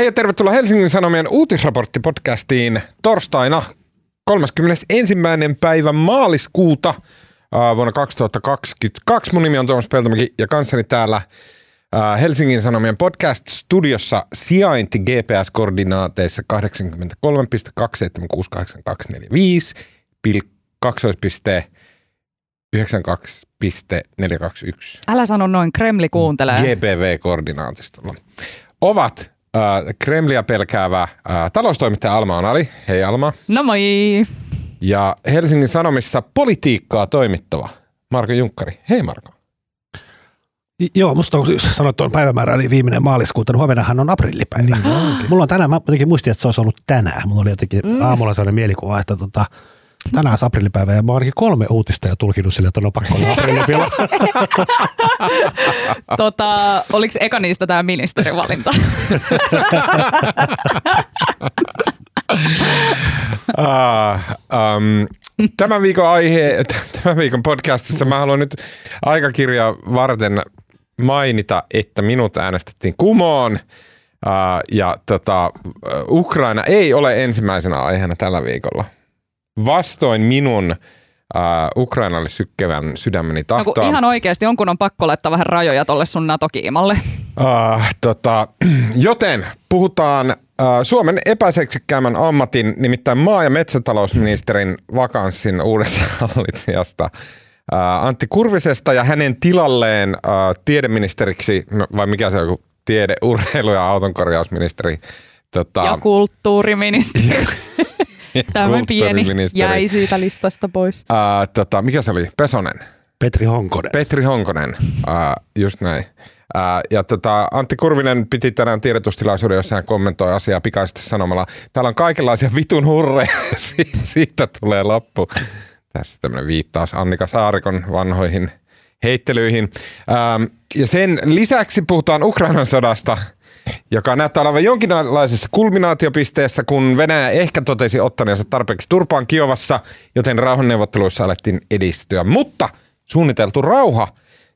Hei ja tervetuloa Helsingin Sanomien uutisraporttipodcastiin torstaina 31. päivä maaliskuuta vuonna 2022. Mun nimi on Tuomas Peltomäki ja kanssani täällä Helsingin Sanomien podcast-studiossa sijainti GPS-koordinaateissa 83.2768245 kaksoispiste 92.421. Älä sano noin, Kremli kuuntelee. GPV-koordinaatistolla. Ovat äh, Kremliä pelkäävä äh, taloustoimittaja Alma Onali. Hei Alma. No moi! Ja Helsingin Sanomissa politiikkaa toimittava Marko Junkkari. Hei Marko. Joo, musta on sanottu on päivämäärä, eli viimeinen maaliskuuta, niin huomennahan on aprillipäivä. Niin onkin. Mulla on tänään, mä jotenkin muistin, että se olisi ollut tänään. Mulla oli jotenkin mm. aamulla sellainen mielikuva, että tota, tänään on aprillipäivä ja mä oon ainakin kolme uutista jo tulkinut sille, että on pakko olla aprillipila. Tota, oliko eka niistä tämä ministerivalinta? Ah, um, tämän viikon aihe, tämän viikon podcastissa mä haluan nyt aikakirjaa varten mainita, että minut äänestettiin kumoon. Uh, ja tota, Ukraina ei ole ensimmäisenä aiheena tällä viikolla. Vastoin minun uh, Ukrainalle sykkevän sydämeni No tahtoa. kun ihan oikeasti jonkun on pakko laittaa vähän rajoja tolle sun NATO-kiimalle. Uh, tota, joten puhutaan uh, Suomen epäseksikkäämän ammatin, nimittäin maa- ja metsätalousministerin vakanssin uudesta hallitsijasta uh, Antti Kurvisesta ja hänen tilalleen uh, tiedeministeriksi, vai mikä se on, joku tiede, urheilu- ja autonkorjausministeri. Tota, Ja kulttuuriministeri. Tämä pieni jäi siitä listasta pois. Uh, tota, mikä se oli? Pesonen. Petri Honkonen. Petri Honkonen, uh, just näin. Uh, ja tota, Antti Kurvinen piti tänään tiedotustilaisuuden, jossa hän kommentoi asiaa pikaisesti sanomalla, täällä on kaikenlaisia vitun hurreja, ja si- siitä tulee loppu. Tässä tämmöinen viittaus Annika Saarikon vanhoihin heittelyihin. Um, ja sen lisäksi puhutaan Ukrainan sodasta, joka näyttää olevan jonkinlaisessa kulminaatiopisteessä, kun Venäjä ehkä totesi ottaneensa tarpeeksi turpaan Kiovassa, joten rauhanneuvotteluissa alettiin edistyä. Mutta suunniteltu rauha,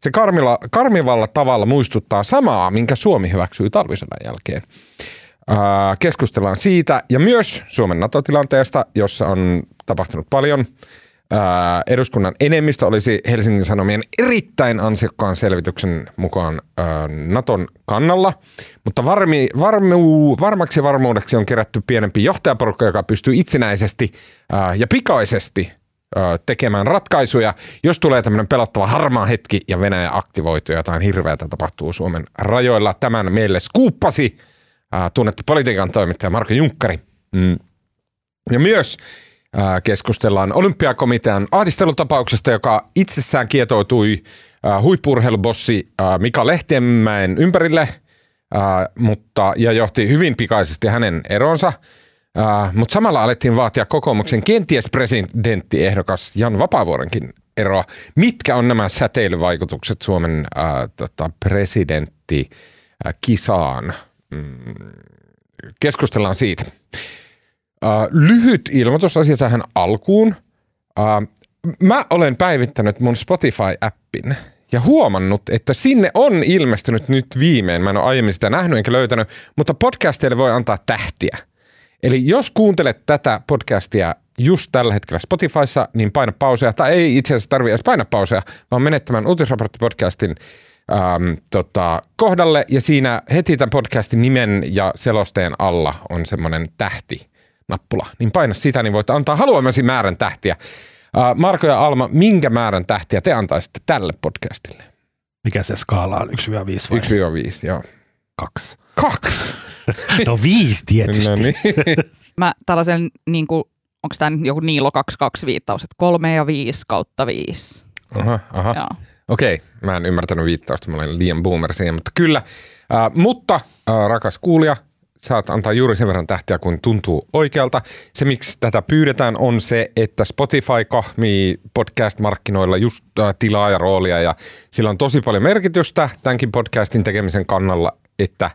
se karmilla, karmivalla tavalla muistuttaa samaa, minkä Suomi hyväksyi talvisodan jälkeen. Ää, keskustellaan siitä ja myös Suomen NATO-tilanteesta, jossa on tapahtunut paljon. Eduskunnan enemmistö olisi Helsingin Sanomien erittäin ansiokkaan selvityksen mukaan ää, Naton kannalla, mutta varmi, varmu, varmaksi varmuudeksi on kerätty pienempi johtajaporukka, joka pystyy itsenäisesti ää, ja pikaisesti ää, tekemään ratkaisuja, jos tulee tämmöinen pelottava harmaa hetki ja Venäjä aktivoituu ja jotain hirveätä tapahtuu Suomen rajoilla. Tämän meille skuuppasi tunnettu politiikan toimittaja Marko Junkkari. Mm. Ja myös keskustellaan olympiakomitean ahdistelutapauksesta, joka itsessään kietoutui huippurheilubossi Mika Lehtienmäen ympärille, mutta, ja johti hyvin pikaisesti hänen eronsa. Mutta samalla alettiin vaatia kokoomuksen kenties presidenttiehdokas Jan Vapaavuorenkin eroa. Mitkä on nämä säteilyvaikutukset Suomen tota, presidenttikisaan? Mm, keskustellaan siitä. Uh, lyhyt ilmoitusasia tähän alkuun. Uh, mä olen päivittänyt mun Spotify-appin ja huomannut, että sinne on ilmestynyt nyt viimein, mä en ole aiemmin sitä nähnyt enkä löytänyt, mutta podcasteille voi antaa tähtiä. Eli jos kuuntelet tätä podcastia just tällä hetkellä Spotifyssa, niin paina pausea, tai ei itse asiassa tarvitse edes paina pausea, vaan menet tämän uutisraporttipodcastin ähm, tota, kohdalle, ja siinä heti tämän podcastin nimen ja selosteen alla on semmoinen tähti nappula, niin paina sitä, niin voit antaa haluamasi määrän tähtiä. Äh, Marko ja Alma, minkä määrän tähtiä te antaisitte tälle podcastille? Mikä se skaala on? 1-5 vai 1-5, joo. 2? Kaksi. No viisi tietysti. No niin. Mä tällaisen, niin kuin, onko tämä joku Niilo 22 viittaus, että 3 ja 5 kautta 5. Aha, aha. Joo. Okei, mä en ymmärtänyt viittausta, mä olen liian boomer siihen, mutta kyllä. Äh, mutta äh, rakas kuulija, saat antaa juuri sen verran tähtiä, kun tuntuu oikealta. Se, miksi tätä pyydetään, on se, että Spotify kahmii podcast-markkinoilla just äh, tilaa ja roolia, ja sillä on tosi paljon merkitystä tämänkin podcastin tekemisen kannalla, että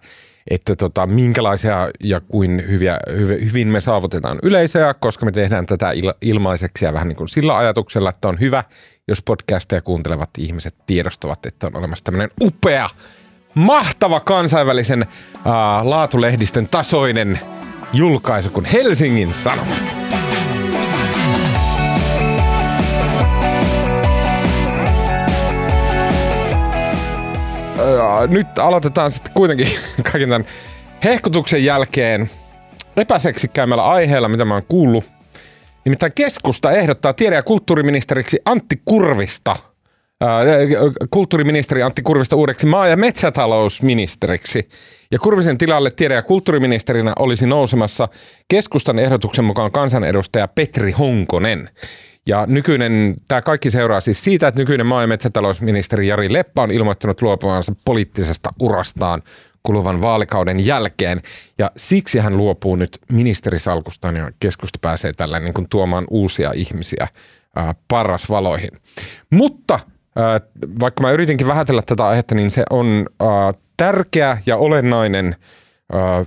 että tota, minkälaisia ja kuin hyviä, hyv- hyvin me saavutetaan yleisöä, koska me tehdään tätä il- ilmaiseksi ja vähän niin kuin sillä ajatuksella, että on hyvä, jos podcasteja kuuntelevat ihmiset tiedostavat, että on olemassa tämmöinen upea mahtava kansainvälisen uh, laatulehdistön tasoinen julkaisu kuin Helsingin Sanomat. nyt aloitetaan sitten kuitenkin kaiken tämän hehkutuksen jälkeen epäseksikkäämmällä aiheella, mitä mä oon kuullut. Nimittäin keskusta ehdottaa tiede- ja kulttuuriministeriksi Antti Kurvista – kulttuuriministeri Antti Kurvista uudeksi maa- ja metsätalousministeriksi. Ja Kurvisen tilalle tiede- ja kulttuuriministerinä olisi nousemassa keskustan ehdotuksen mukaan kansanedustaja Petri Honkonen. Ja nykyinen, tämä kaikki seuraa siis siitä, että nykyinen maa- ja metsätalousministeri Jari Leppä on ilmoittanut luopuvansa poliittisesta urastaan kuluvan vaalikauden jälkeen. Ja siksi hän luopuu nyt ministerisalkustaan ja keskusta pääsee tällä niin kuin tuomaan uusia ihmisiä ää, parasvaloihin. Mutta vaikka mä yritinkin vähätellä tätä aihetta, niin se on tärkeä ja olennainen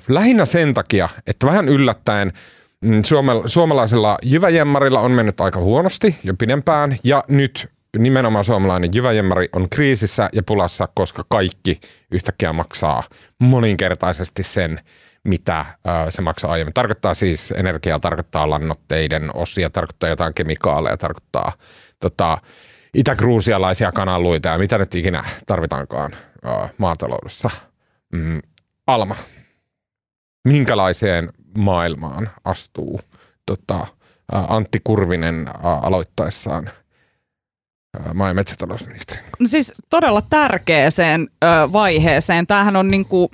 lähinnä sen takia, että vähän yllättäen mm, suomalaisella jyväjemmarilla on mennyt aika huonosti jo pidempään ja nyt nimenomaan suomalainen jyväjemmari on kriisissä ja pulassa, koska kaikki yhtäkkiä maksaa moninkertaisesti sen, mitä se maksaa aiemmin. Tarkoittaa siis energiaa, tarkoittaa lannoitteiden osia, tarkoittaa jotain kemikaaleja, tarkoittaa tota, itäkruusialaisia kanaluita ja mitä nyt ikinä tarvitaankaan uh, maataloudessa. Mm, Alma, minkälaiseen maailmaan astuu tota, Antti Kurvinen aloittaessaan maa- ja metsätalousministeri? No siis todella tärkeäseen vaiheeseen. Tämähän on niinku,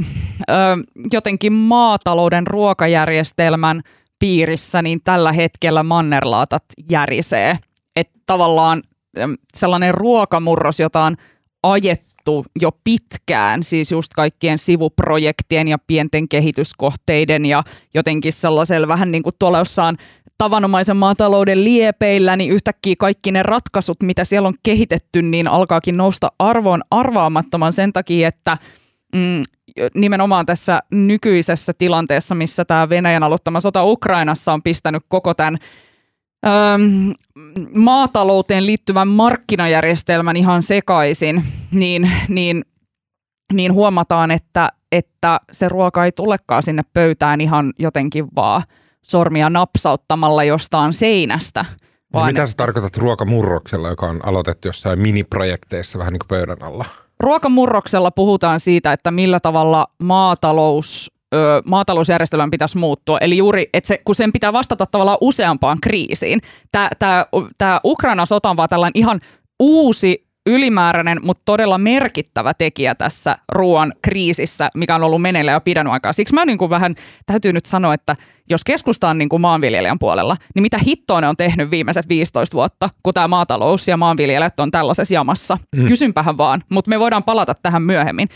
ö, jotenkin maatalouden ruokajärjestelmän piirissä, niin tällä hetkellä mannerlaatat järisee. Että tavallaan sellainen ruokamurros, jota on ajettu jo pitkään, siis just kaikkien sivuprojektien ja pienten kehityskohteiden ja jotenkin sellaisella vähän niin kuin tuolla jossain tavanomaisen maatalouden liepeillä, niin yhtäkkiä kaikki ne ratkaisut, mitä siellä on kehitetty, niin alkaakin nousta arvoon arvaamattoman sen takia, että mm, nimenomaan tässä nykyisessä tilanteessa, missä tämä Venäjän aloittama sota Ukrainassa on pistänyt koko tämän öö, maatalouteen liittyvän markkinajärjestelmän ihan sekaisin, niin, niin, niin huomataan, että, että se ruoka ei tulekaan sinne pöytään ihan jotenkin vaan sormia napsauttamalla jostain seinästä. Vaan mitä sä tarkoitat ruokamurroksella, joka on aloitettu jossain miniprojekteissa vähän niin kuin pöydän alla? Ruokamurroksella puhutaan siitä, että millä tavalla maatalous ö, maatalousjärjestelmän pitäisi muuttua. Eli juuri, että se, kun sen pitää vastata tavallaan useampaan kriisiin. Tämä Ukraina sota on vaan tällainen ihan uusi ylimääräinen, mutta todella merkittävä tekijä tässä ruoan kriisissä, mikä on ollut meneillä jo pidän aikaa. Siksi mä niin kuin vähän täytyy nyt sanoa, että jos keskusta on niin kuin maanviljelijän puolella, niin mitä hittoa ne on tehnyt viimeiset 15 vuotta, kun tämä maatalous ja maanviljelijät on tällaisessa jamassa? Mm. Kysynpähän vaan, mutta me voidaan palata tähän myöhemmin.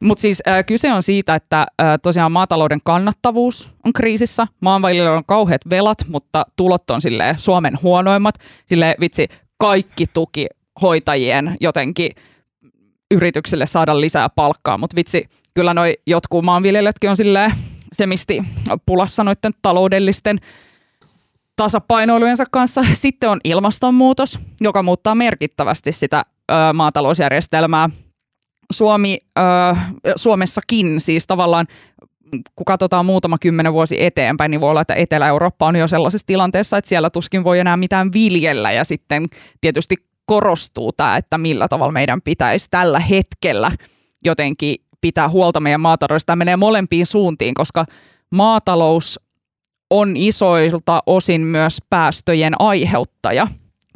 Mutta siis äh, kyse on siitä, että äh, tosiaan maatalouden kannattavuus on kriisissä. Maanviljelijöillä on kauheat velat, mutta tulot on sille Suomen huonoimmat. Sille vitsi, kaikki tuki hoitajien jotenkin yrityksille saada lisää palkkaa. Mutta vitsi, kyllä noi jotkut maanviljelijätkin on silleen semisti pulassa noiden taloudellisten tasapainoilujensa kanssa. Sitten on ilmastonmuutos, joka muuttaa merkittävästi sitä ö, maatalousjärjestelmää Suomi, äh, Suomessakin siis tavallaan kun katsotaan muutama kymmenen vuosi eteenpäin, niin voi olla, että Etelä-Eurooppa on jo sellaisessa tilanteessa, että siellä tuskin voi enää mitään viljellä ja sitten tietysti korostuu tämä, että millä tavalla meidän pitäisi tällä hetkellä jotenkin pitää huolta meidän maataloudesta. Tämä menee molempiin suuntiin, koska maatalous on isoilta osin myös päästöjen aiheuttaja,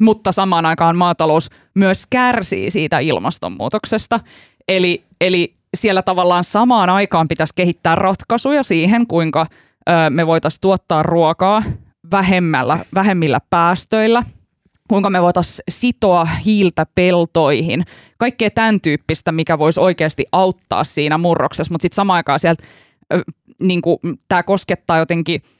mutta samaan aikaan maatalous myös kärsii siitä ilmastonmuutoksesta. Eli, eli siellä tavallaan samaan aikaan pitäisi kehittää ratkaisuja siihen, kuinka ö, me voitaisiin tuottaa ruokaa vähemmällä, vähemmillä päästöillä, kuinka me voitaisiin sitoa hiiltä peltoihin, kaikkea tämän tyyppistä, mikä voisi oikeasti auttaa siinä murroksessa, mutta sitten samaan aikaan sieltä niin tämä koskettaa jotenkin –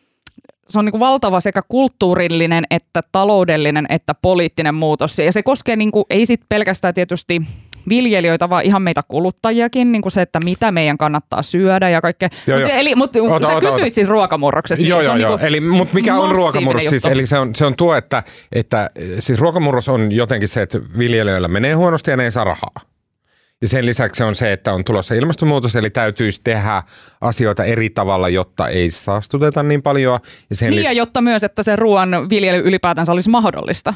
se on niin kuin valtava sekä kulttuurillinen että taloudellinen että poliittinen muutos. Ja se koskee niin kuin, ei sit pelkästään tietysti viljelijöitä, vaan ihan meitä kuluttajiakin, niin kuin se, että mitä meidän kannattaa syödä ja kaikkea. Joo, mut se, eli, mutta ota, sä ota, kysyit ota. siis ruokamurroksesta. Niin joo, niin joo, joo. Niin eli, mutta mikä on ruokamurros? Siis, eli se on, se on tuo, että, että siis ruokamurros on jotenkin se, että viljelijöillä menee huonosti ja ne ei saa rahaa. Ja sen lisäksi on se, että on tulossa ilmastonmuutos, eli täytyisi tehdä asioita eri tavalla, jotta ei saastuteta niin paljon. Ja sen niin, lis- ja jotta myös, että se ruoan viljely ylipäätänsä olisi mahdollista.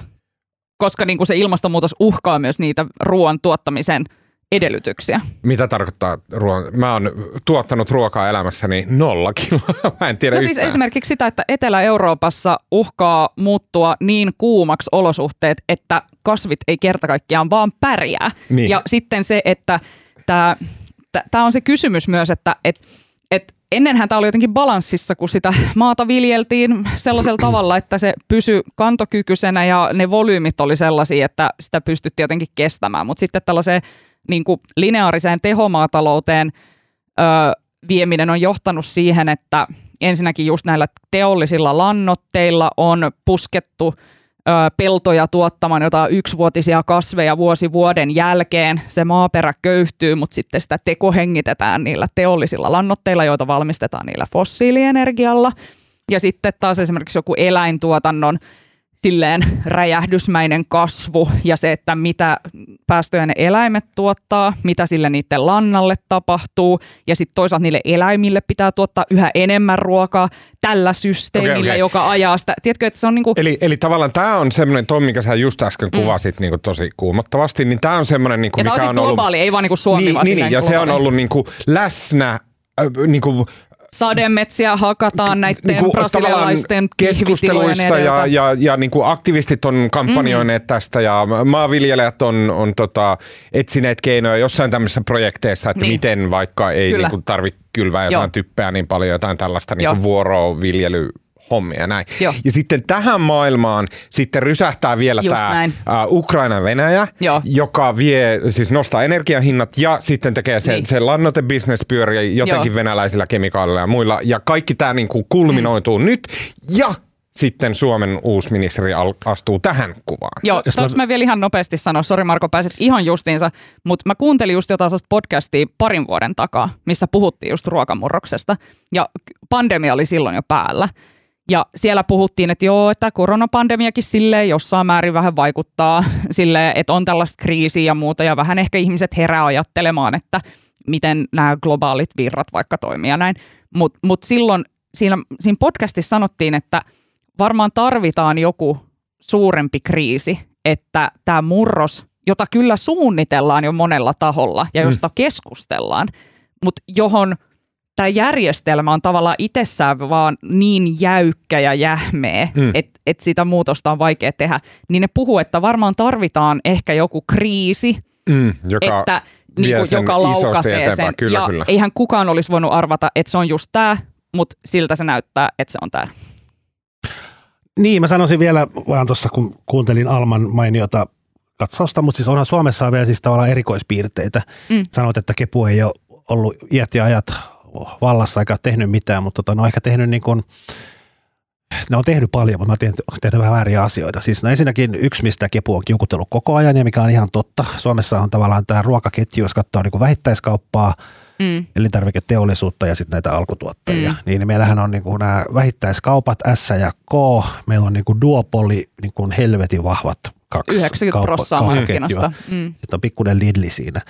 Koska niin kuin se ilmastonmuutos uhkaa myös niitä ruoan tuottamisen – edellytyksiä. Mitä tarkoittaa ruoan? Mä oon tuottanut ruokaa elämässäni nolla kiloa. Mä en tiedä no siis esimerkiksi sitä, että Etelä-Euroopassa uhkaa muuttua niin kuumaksi olosuhteet, että kasvit ei kerta kaikkiaan vaan pärjää. Niin. Ja sitten se, että tämä on se kysymys myös, että et, et ennenhän tämä oli jotenkin balanssissa, kun sitä maata viljeltiin sellaisella tavalla, että se pysyi kantokykyisenä ja ne volyymit oli sellaisia, että sitä pystyttiin jotenkin kestämään. Mutta sitten tällaiseen niin kuin lineaariseen tehomaatalouteen ö, vieminen on johtanut siihen, että ensinnäkin just näillä teollisilla lannoitteilla on puskettu peltoja tuottamaan jotain yksivuotisia kasveja vuosi vuoden jälkeen. Se maaperä köyhtyy, mutta sitten sitä tekohengitetään niillä teollisilla lannoitteilla, joita valmistetaan niillä fossiilienergialla. Ja sitten taas esimerkiksi joku eläintuotannon silleen räjähdysmäinen kasvu ja se, että mitä päästöjä ne eläimet tuottaa, mitä sille niiden lannalle tapahtuu ja sitten toisaalta niille eläimille pitää tuottaa yhä enemmän ruokaa tällä systeemillä, okay, okay. joka ajaa sitä. Tiedätkö, että se on niinku... eli, eli tavallaan tämä on semmoinen, Tom, mikä sä just äsken mm. kuvasit niinku tosi kuumottavasti, niin tämä on semmoinen, niinku, mikä on, siis on globaali, ollut... ei vaan niinku Suomi, niin, vaan niin, niin ja globaali. se on ollut niinku läsnä äh, niinku sademetsiä hakataan näiden niin kuin brasilialaisten keskusteluissa ja, ja, ja niin kuin aktivistit on kampanjoineet mm. tästä ja maanviljelijät on, on tota, etsineet keinoja jossain tämmöisissä projekteissa, että niin. miten vaikka ei niin kuin tarvitse kylvää jotain Joo. typpeä niin paljon, jotain tällaista niin kuin vuoroviljely hommia näin. Joo. Ja sitten tähän maailmaan sitten rysähtää vielä Just tämä uh, Ukraina-Venäjä, Joo. joka vie, siis nostaa energiahinnat ja sitten tekee se, niin. se lannoitebisnes pyörii jotenkin Joo. venäläisillä kemikaaleilla ja muilla. Ja kaikki tämä niin kuin kulminoituu mm. nyt ja sitten Suomen uusi ministeri astuu tähän kuvaan. Joo, saanko mä vielä ihan nopeasti sanoa, sori Marko, pääsit ihan justiinsa, mutta mä kuuntelin just jotain sellaista podcastia parin vuoden takaa, missä puhuttiin just ruokamurroksesta, ja pandemia oli silloin jo päällä. Ja siellä puhuttiin, että joo, että koronapandemiakin sille jossain määrin vähän vaikuttaa sille, että on tällaista kriisiä ja muuta, ja vähän ehkä ihmiset herää ajattelemaan, että miten nämä globaalit virrat vaikka toimii ja näin. Mutta mut silloin siinä, siinä podcastissa sanottiin, että varmaan tarvitaan joku suurempi kriisi, että tämä murros, jota kyllä suunnitellaan jo monella taholla ja josta mm. keskustellaan, mutta johon – tämä järjestelmä on tavallaan itsessään vaan niin jäykkä ja jähmeä, mm. että et sitä muutosta on vaikea tehdä, niin ne puhuu, että varmaan tarvitaan ehkä joku kriisi, mm, joka että, niin kuin, joka laukaisee sen. Kyllä, ja kyllä. eihän kukaan olisi voinut arvata, että se on just tämä, mutta siltä se näyttää, että se on tämä. Niin, mä sanoisin vielä vaan tuossa, kun kuuntelin Alman mainiota katsausta, mutta siis onhan Suomessa on vielä siis tavallaan erikoispiirteitä. Mm. Sanoit, että Kepu ei ole ollut iät ja ajat vallassa eikä tehnyt mitään, mutta tota, ne on ehkä tehnyt niin kuin, ne on tehnyt paljon, mutta mä oon tehnyt vähän vääriä asioita. Siis no ensinnäkin yksi, mistä Kepu on kiukutellut koko ajan ja mikä on ihan totta. Suomessa on tavallaan tämä ruokaketju, jos katsoo niin kuin vähittäiskauppaa, mm. elintarviketeollisuutta ja sitten näitä alkutuottajia. Mm. Niin meillähän on niin kuin nämä vähittäiskaupat S ja K, meillä on niin kuin duopoli, niin kuin helvetin vahvat kaksi 90 prosenttia markkinasta. Mm. Sitten on pikkuinen Lidli siinä.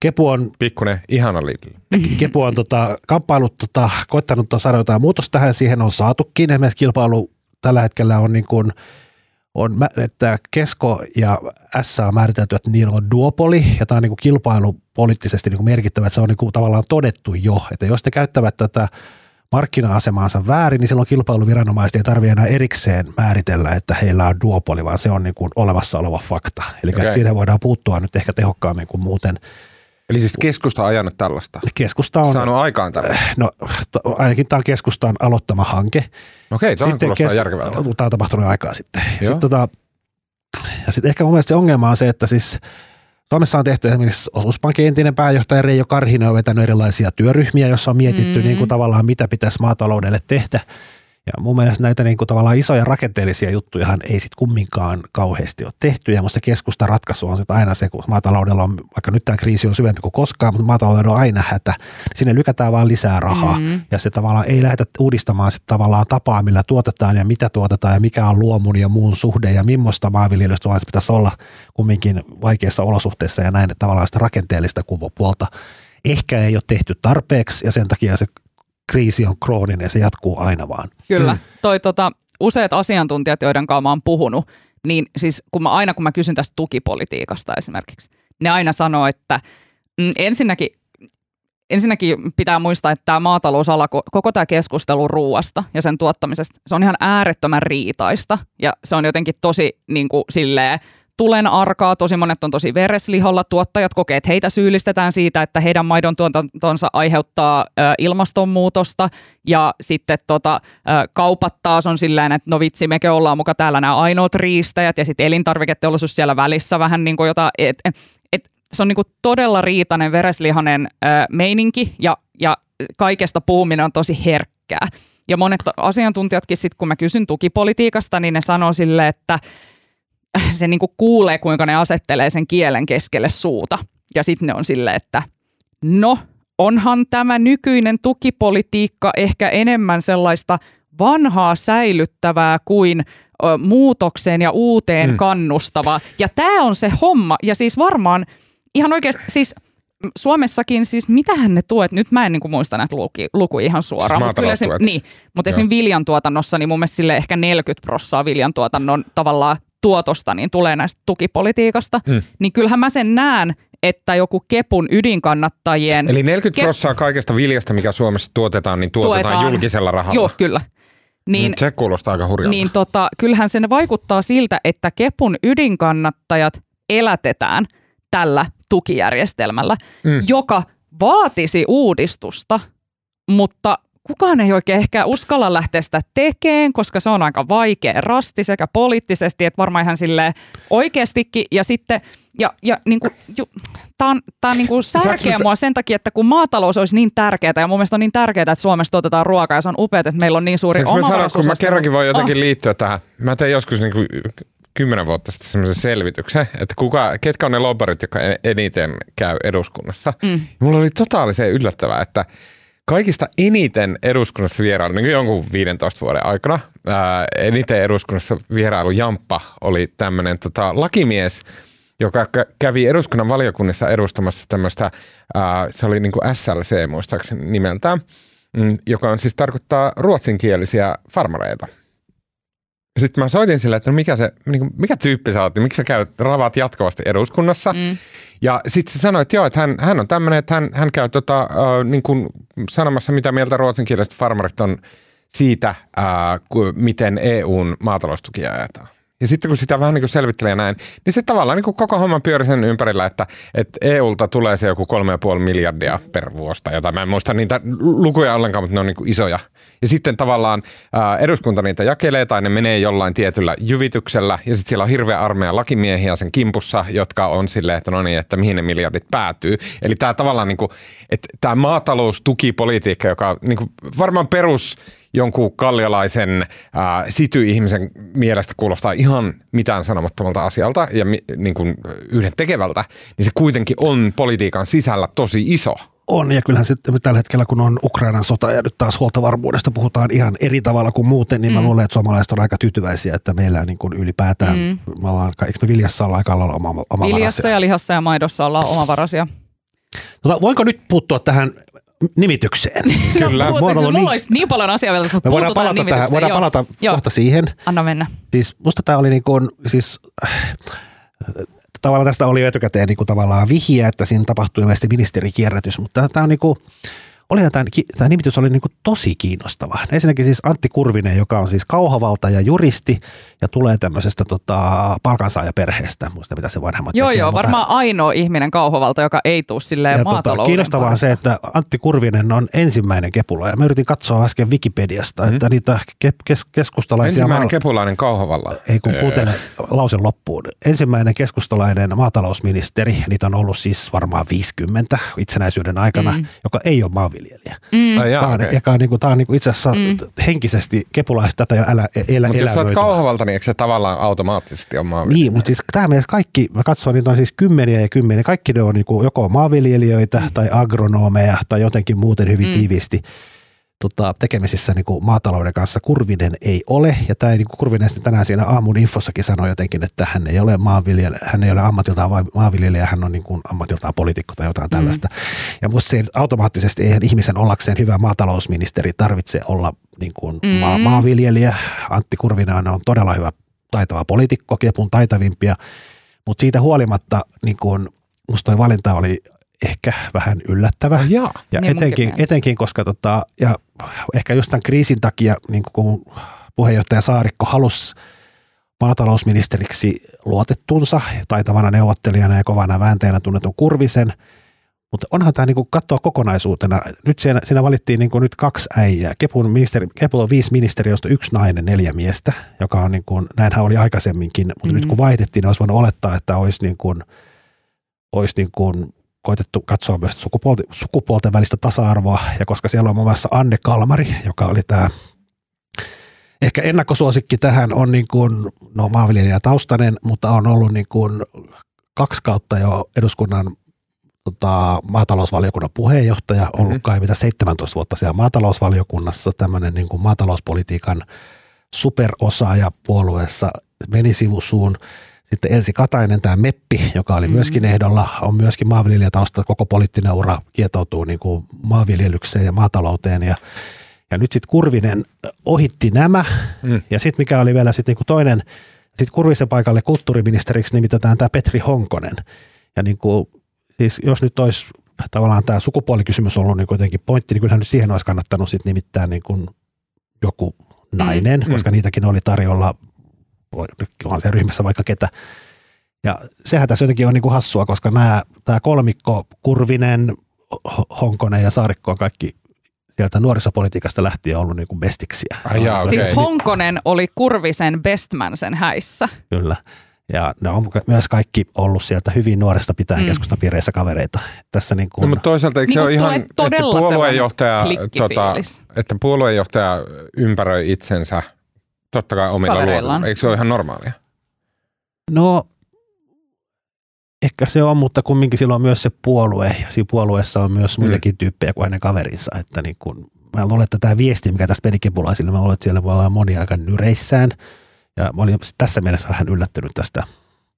Kepu on... Pikkunen, ihana Lidl. Kepu on tota, kamppailut, tota, koittanut saada jotain muutosta tähän, siihen on saatukin. Esimerkiksi kilpailu tällä hetkellä on niin kuin, on, että Kesko ja S on määritelty, että niillä on duopoli, ja tämä on niin kuin kilpailu poliittisesti niin kuin merkittävä, että se on niin kuin tavallaan todettu jo, että jos te käyttävät tätä markkina-asemaansa väärin, niin silloin kilpailuviranomaiset ei tarvitse enää erikseen määritellä, että heillä on duopoli, vaan se on niin kuin olemassa oleva fakta. Eli okay. siihen voidaan puuttua nyt ehkä tehokkaammin kuin muuten – Eli siis keskusta on ajanut tällaista? Keskusta on... Saanut aikaan tällaista? No to, ainakin tämä on keskustan aloittama hanke. Okei, tämä sitten kuulostaa järkevältä. Tämä on tapahtunut aikaa sitten. Sitten tota, ja sitten ehkä mun mielestä se ongelma on se, että siis Suomessa on tehty esimerkiksi osuuspankin entinen pääjohtaja Reijo Karhinen on vetänyt erilaisia työryhmiä, joissa on mietitty mm. niin kuin tavallaan mitä pitäisi maataloudelle tehdä. Ja mun mielestä näitä niin kuin tavallaan isoja rakenteellisia juttujahan ei sitten kumminkaan kauheasti ole tehty. Ja musta keskusta ratkaisu on sitten aina se, kun maataloudella on, vaikka nyt tämä kriisi on syvempi kuin koskaan, mutta maataloudella on aina hätä. Sinne lykätään vaan lisää rahaa. Mm-hmm. Ja se tavallaan ei lähdetä uudistamaan sit tavallaan tapaa, millä tuotetaan ja mitä tuotetaan ja mikä on luomun ja muun suhde ja millaista maanviljelystä vaan se pitäisi olla kumminkin vaikeissa olosuhteissa ja näin, että tavallaan sitä rakenteellista kuvapuolta ehkä ei ole tehty tarpeeksi ja sen takia se kriisi on krooninen ja se jatkuu aina vaan. Kyllä. Mm. Toi, tota, useat asiantuntijat, joiden kanssa mä oon puhunut, niin siis kun mä, aina kun mä kysyn tästä tukipolitiikasta esimerkiksi, ne aina sanoo, että mm, ensinnäkin Ensinnäkin pitää muistaa, että tämä maatalousala, koko tämä keskustelu ruuasta ja sen tuottamisesta, se on ihan äärettömän riitaista ja se on jotenkin tosi niin kuin, silleen, tulen arkaa, tosi monet on tosi veresliholla, tuottajat kokee, että heitä syyllistetään siitä, että heidän maidon tuotantonsa aiheuttaa ilmastonmuutosta. Ja sitten tota, kaupat taas on silleen, että no vitsi, mekin ollaan muka täällä nämä ainoat riistäjät. Ja sitten elintarviketeollisuus siellä välissä vähän niin kuin jota, et, et, et, se on niin kuin todella riitainen vereslihanen ö, meininki. Ja, ja kaikesta puhuminen on tosi herkkää. Ja monet asiantuntijatkin sitten, kun mä kysyn tukipolitiikasta, niin ne sanoo sille, että se niinku kuulee, kuinka ne asettelee sen kielen keskelle suuta. Ja sitten ne on silleen, että no, onhan tämä nykyinen tukipolitiikka ehkä enemmän sellaista vanhaa säilyttävää kuin ö, muutokseen ja uuteen mm. kannustava. Ja tämä on se homma. Ja siis varmaan ihan oikeasti, siis Suomessakin siis, mitähän ne tuet, nyt mä en niin kuin muista näitä luki, lukuja ihan suoraan. Siis mutta kyllä se, niin, mutta esim. viljantuotannossa, niin mun mielestä sille ehkä 40 prossaa viljantuotannon tavallaan tuotosta niin tulee näistä tukipolitiikasta, hmm. niin kyllähän mä sen näen, että joku Kepun ydinkannattajien... Eli 40 Ke- prosenttia kaikesta viljasta, mikä Suomessa tuotetaan, niin tuotetaan, tuotetaan julkisella rahalla. Joo, kyllä. Niin, se kuulostaa aika hurjalta. Niin tota, kyllähän sen vaikuttaa siltä, että Kepun ydinkannattajat elätetään tällä tukijärjestelmällä, mm. joka vaatisi uudistusta, mutta kukaan ei oikein ehkä uskalla lähteä sitä tekemään, koska se on aika vaikea rasti sekä poliittisesti, että varmaan ihan silleen oikeastikin. Ja sitten, ja, ja niin kuin, ju, tää on, tää on niin kuin särkeä mua sen takia, että kun maatalous olisi niin tärkeää, ja mun mielestä on niin tärkeää, että Suomessa tuotetaan ruokaa, ja se on upeaa, että meillä on niin suuri oma mä sanoa, kun mä kerrankin voin jotenkin oh. liittyä tähän. Mä tein joskus niin kuin kymmenen vuotta sitten semmoisen selvityksen, että kuka, ketkä on ne lobbarit, jotka eniten käy eduskunnassa. Mm. mulla oli totaalisen yllättävää, että kaikista eniten eduskunnassa vierailu, niin jonkun 15 vuoden aikana, ää, eniten eduskunnassa vierailu Jamppa oli tämmöinen tota, lakimies, joka kävi eduskunnan valiokunnissa edustamassa tämmöistä, se oli niin kuin SLC muistaakseni nimeltään, mm, joka on siis tarkoittaa ruotsinkielisiä farmareita. Sitten mä soitin sille, että no mikä, se, niin mikä tyyppi sä oot, niin miksi sä käyt ravat jatkuvasti eduskunnassa. Mm. Ja sitten se sanoi, että joo, että hän, hän on tämmöinen, että hän, hän käy tota, äh, niin kuin sanomassa, mitä mieltä ruotsinkieliset farmarit on siitä, äh, miten EUn maataloustukia ajetaan. Ja sitten kun sitä vähän niin kuin selvittelee näin, niin se tavallaan niin kuin koko homman pyöri sen ympärillä, että, että EUlta tulee se joku 3,5 miljardia per vuosi tai jotain. Mä en muista niitä lukuja ollenkaan, mutta ne on niin kuin isoja. Ja sitten tavallaan ää, eduskunta niitä jakelee tai ne menee jollain tietyllä jyvityksellä ja sitten siellä on hirveä armeija lakimiehiä sen kimpussa, jotka on silleen, että no niin, että mihin ne miljardit päätyy. Eli tämä tavallaan niin kuin, että tämä maataloustukipolitiikka, joka niin kuin varmaan perus jonkun kallialaisen ää, sity-ihmisen mielestä kuulostaa ihan mitään sanomattomalta asialta ja mi, niin kuin yhden tekevältä, niin se kuitenkin on politiikan sisällä tosi iso. On, ja kyllähän sitten tällä hetkellä, kun on Ukrainan sota ja nyt taas huoltovarmuudesta puhutaan ihan eri tavalla kuin muuten, niin mm. mä luulen, että suomalaiset on aika tyytyväisiä, että meillä niin kuin ylipäätään, mm. me ollaan, eikö me viljassa olla aika lailla oma, oma Viljassa ja lihassa ja maidossa ollaan omavaraisia. Tota, voinko nyt puuttua tähän nimitykseen. Kyllä. No, mulla, niin, olisi niin paljon asiaa vielä, me voidaan palata tähän, voidaan Joo. palata Joo. kohta siihen. Anna mennä. Siis musta tämä oli niin kuin, siis tavallaan tästä oli etukäteen niin kuin tavallaan vihjeä, että siinä tapahtui ilmeisesti ministerikierrätys, mutta tämä on niin kuin, olihan tämä, tämä nimitys oli niin kuin tosi kiinnostava. Ensinnäkin siis Antti Kurvinen, joka on siis kauhavalta ja juristi ja tulee tämmöisestä tota, palkansaajaperheestä. Muista mitä se vanhemmat Joo, tekee, joo, mutta... varmaan ainoa ihminen kauhavalta, joka ei tule silleen ja tota, Kiinnostavaa on se, että Antti Kurvinen on ensimmäinen kepula. Ja mä yritin katsoa äsken Wikipediasta, mm. että niitä ke- kes- keskustalaisia... Ensimmäinen maal... kepulainen kauhavalla. Ei kun kuuntele lausen loppuun. Ensimmäinen keskustalainen maatalousministeri, niitä on ollut siis varmaan 50 itsenäisyyden aikana, mm. joka ei ole maan maanviljelijä. Mm. Ai jaa, Tämä on, okei. joka on, niin kuin, tämä on niin kuin itse asiassa mm. henkisesti kepulaiset tätä jo elä, elä, Mutta jos sä oot elämöity. kauhavalta, niin eikö se tavallaan automaattisesti ole maanviljelijä? Niin, mutta siis tämä mielessä kaikki, mä katson, niitä on siis kymmeniä ja kymmeniä. Kaikki ne on niin kuin joko maanviljelijöitä mm. tai agronomeja tai jotenkin muuten hyvin mm. tiiviisti tota, tekemisissä niin kuin maatalouden kanssa. Kurvinen ei ole, ja tämä niin kuin Kurvinen sitten tänään siinä aamun infossakin sanoi jotenkin, että hän ei ole maanviljelijä, hän ei ole ammatiltaan maanviljelijä, hän on niin kuin ammatiltaan poliitikko tai jotain tällaista. Ja musta se automaattisesti eihän ihmisen ollakseen hyvä maatalousministeri tarvitse olla niin kuin mm. maa- maanviljelijä. Antti Kurvinen on todella hyvä taitava poliitikko, kepun taitavimpia, mutta siitä huolimatta niin kuin, musta toi valinta oli ehkä vähän yllättävä. Jaa. Ja Niin etenkin, etenkin, koska tota, ja ehkä just tämän kriisin takia, niin kun puheenjohtaja Saarikko halusi maatalousministeriksi luotettunsa, taitavana neuvottelijana ja kovana vääntäjänä tunnetun Kurvisen, mutta onhan tämä niin katsoa kokonaisuutena. Nyt siinä, siinä valittiin niin nyt kaksi äijää. Kepun, ministeri, Kepun on viisi ministeriä, josta yksi nainen, neljä miestä, joka on niin kuin, näinhän oli aikaisemminkin, mutta mm-hmm. nyt kun vaihdettiin, olisi voinut olettaa, että olisi niin kuin, olisi niin kuin koitettu katsoa myös sukupuolten, sukupuolten välistä tasa-arvoa, ja koska siellä on muun muassa Anne Kalmari, joka oli tämä ehkä ennakkosuosikki tähän on niin kuin, no maanviljelijä taustainen, mutta on ollut niin kuin kaksi kautta jo eduskunnan tota, maatalousvaliokunnan puheenjohtaja, ollut mm-hmm. kai mitä 17 vuotta siellä maatalousvaliokunnassa, tämmöinen niin kuin maatalouspolitiikan superosaaja puolueessa meni sivusuun. Sitten Elsi Katainen, tämä Meppi, joka oli myöskin ehdolla, on myöskin maanviljelijätausta, koko poliittinen ura kietoutuu niin kuin maanviljelykseen ja maatalouteen ja ja nyt sitten Kurvinen ohitti nämä. Mm. Ja sitten mikä oli vielä sitten niinku toinen, sitten Kurvisen paikalle kulttuuriministeriksi nimitetään tämä Petri Honkonen. Ja niinku, siis jos nyt olisi tavallaan tämä sukupuolikysymys ollut niin jotenkin pointti, niin kyllähän nyt siihen olisi kannattanut sitten nimittää niin kuin joku nainen, mm. koska niitäkin oli tarjolla, onhan se ryhmässä vaikka ketä. Ja sehän tässä jotenkin on niin kuin hassua, koska nämä, tämä kolmikko, Kurvinen, Honkonen ja Saarikko on kaikki sieltä nuorisopolitiikasta lähtien ollut niin kuin bestiksiä. Ai jaa, okei. Siis Honkonen oli Kurvisen bestman sen häissä. Kyllä. Ja ne on myös kaikki ollut sieltä hyvin nuoresta pitäen mm. keskustapiireissä kavereita. Tässä niin No, kuin, mutta toisaalta eikö Niin se ole kuin ihan, että puoluejohtaja, tota, että puoluejohtaja ympäröi itsensä totta kai omilla luotoilla. Eikö se ole ihan normaalia? no ehkä se on, mutta kumminkin sillä on myös se puolue ja siinä puolueessa on myös muitakin tyyppejä kuin hänen kaverinsa. Että niin kuin, mä luulen, että tämä viesti, mikä tästä meni kepulaisille, mä luulen, että siellä voi olla moni aika nyreissään. Ja mä olin tässä mielessä vähän yllättynyt tästä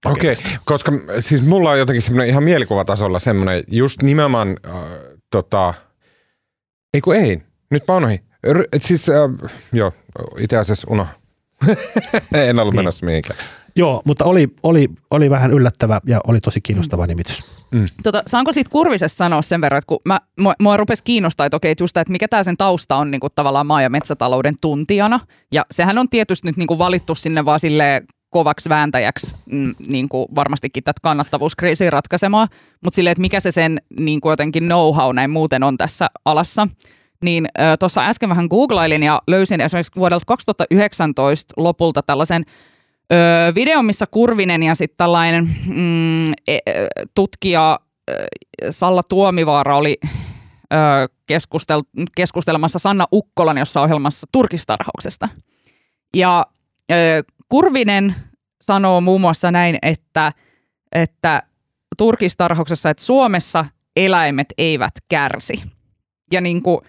Okei, paketista. koska siis mulla on jotenkin semmoinen ihan mielikuvatasolla semmoinen, just nimenomaan, äh, tota, ei kun ei, nyt mä oon ohi. R- et siis, äh, joo, itse asiassa uno. en ollut Niin. menossa mihinkään. Joo, mutta oli, oli, oli vähän yllättävä ja oli tosi kiinnostava nimitys. Tota, saanko siitä Kurvisesta sanoa sen verran, että kun mä, mua, mua rupesi kiinnostaa, että okei, että just tämä, että mikä tämä sen tausta on niin kuin tavallaan maa- ja metsätalouden tuntijana. Ja sehän on tietysti nyt niin kuin valittu sinne vaan sille kovaksi vääntäjäksi mm, niin kuin varmastikin tätä kannattavuuskriisiä ratkaisemaan, mutta silleen, että mikä se sen niin kuin jotenkin know-how näin muuten on tässä alassa. Niin tuossa äsken vähän googlailin ja löysin esimerkiksi vuodelta 2019 lopulta tällaisen öö, video, missä Kurvinen ja sitten tällainen mm, e, ö, tutkija ö, Salla Tuomivaara oli ö, keskustel, keskustelemassa Sanna Ukkolan jossa ohjelmassa turkistarhauksesta. Ja ö, Kurvinen sanoo muun muassa näin, että, että turkistarhauksessa, että Suomessa eläimet eivät kärsi. Ja niin kuin,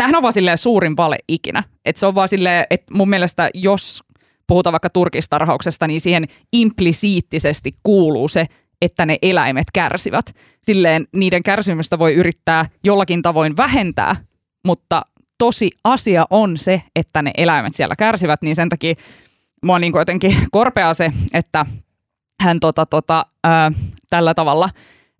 tämähän on vaan suurin vale ikinä. Että se on vaan silleen, että mun mielestä jos puhutaan vaikka turkistarhauksesta, niin siihen implisiittisesti kuuluu se, että ne eläimet kärsivät. Silleen niiden kärsimystä voi yrittää jollakin tavoin vähentää, mutta tosi asia on se, että ne eläimet siellä kärsivät, niin sen takia mua niin jotenkin korpeaa se, että hän tota, tota, ää, tällä tavalla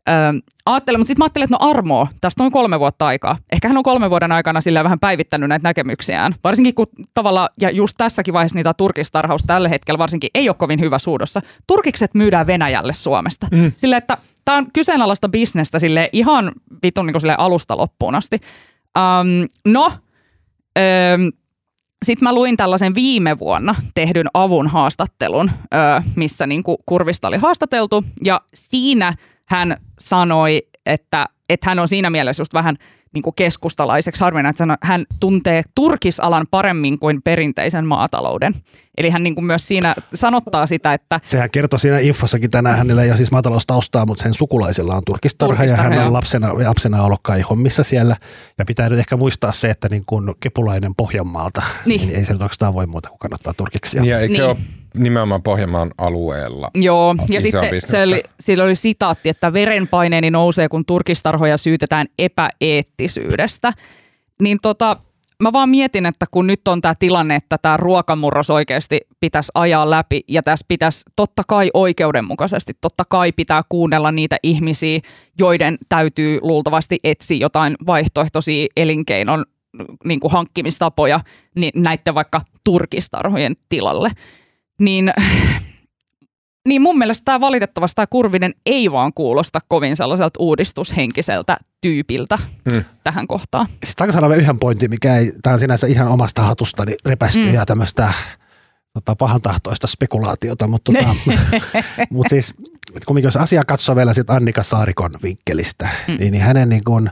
ää, ajattelee, mutta sitten mä ajattelin, että no Armo, tästä on kolme vuotta aikaa. Ehkä hän on kolmen vuoden aikana sillä vähän päivittänyt näitä näkemyksiään. Varsinkin kun tavalla, ja just tässäkin vaiheessa niitä turkistarhaus tällä hetkellä varsinkin ei ole kovin hyvä suudossa. Turkikset myydään Venäjälle Suomesta. Mm. Sille, että tämä on kyseenalaista bisnestä sille ihan vitun niin sille alusta loppuun asti. Um, no, um, sitten mä luin tällaisen viime vuonna tehdyn avun haastattelun, ö, missä niin kuin Kurvista oli haastateltu. Ja siinä hän sanoi, että, että hän on siinä mielessä just vähän niin kuin keskustalaiseksi harvinainen, että hän tuntee turkisalan paremmin kuin perinteisen maatalouden. Eli hän niin kuin myös siinä sanottaa sitä, että... Sehän kertoi siinä infossakin tänään, hänellä ei ole siis maataloustaustaa, mutta sen sukulaisilla on turkistarha, ja hän on lapsena, lapsena ollut kai hommissa siellä. Ja pitää nyt ehkä muistaa se, että niin kuin kepulainen Pohjanmaalta, niin. niin ei se nyt oikeastaan voi muuta kuin kannattaa turkiksia. Ja eikö niin. se ole nimenomaan Pohjanmaan alueella. Joo, ja sitten se oli, sillä oli sitaatti, että verenpaineeni nousee, kun turkistarhoja syytetään epäeettisyydestä. Niin tota, mä vaan mietin, että kun nyt on tämä tilanne, että tämä ruokamurros oikeasti pitäisi ajaa läpi ja tässä pitäisi totta kai oikeudenmukaisesti, totta kai pitää kuunnella niitä ihmisiä, joiden täytyy luultavasti etsiä jotain vaihtoehtoisia elinkeinon niin kuin hankkimistapoja niin näiden vaikka turkistarhojen tilalle niin, niin mun mielestä tämä valitettavasti tämä Kurvinen ei vaan kuulosta kovin sellaiselta uudistushenkiseltä tyypiltä mm. tähän kohtaan. Sitten aika sanoa yhden pointin, mikä ei, tämä on sinänsä ihan omasta hatusta niin repästy mm. ja tämmöistä tota, pahantahtoista spekulaatiota, mutta tota, mut siis kumminkin jos asia katsoo vielä sit Annika Saarikon vinkkelistä, mm. niin, niin hänen niin kuin,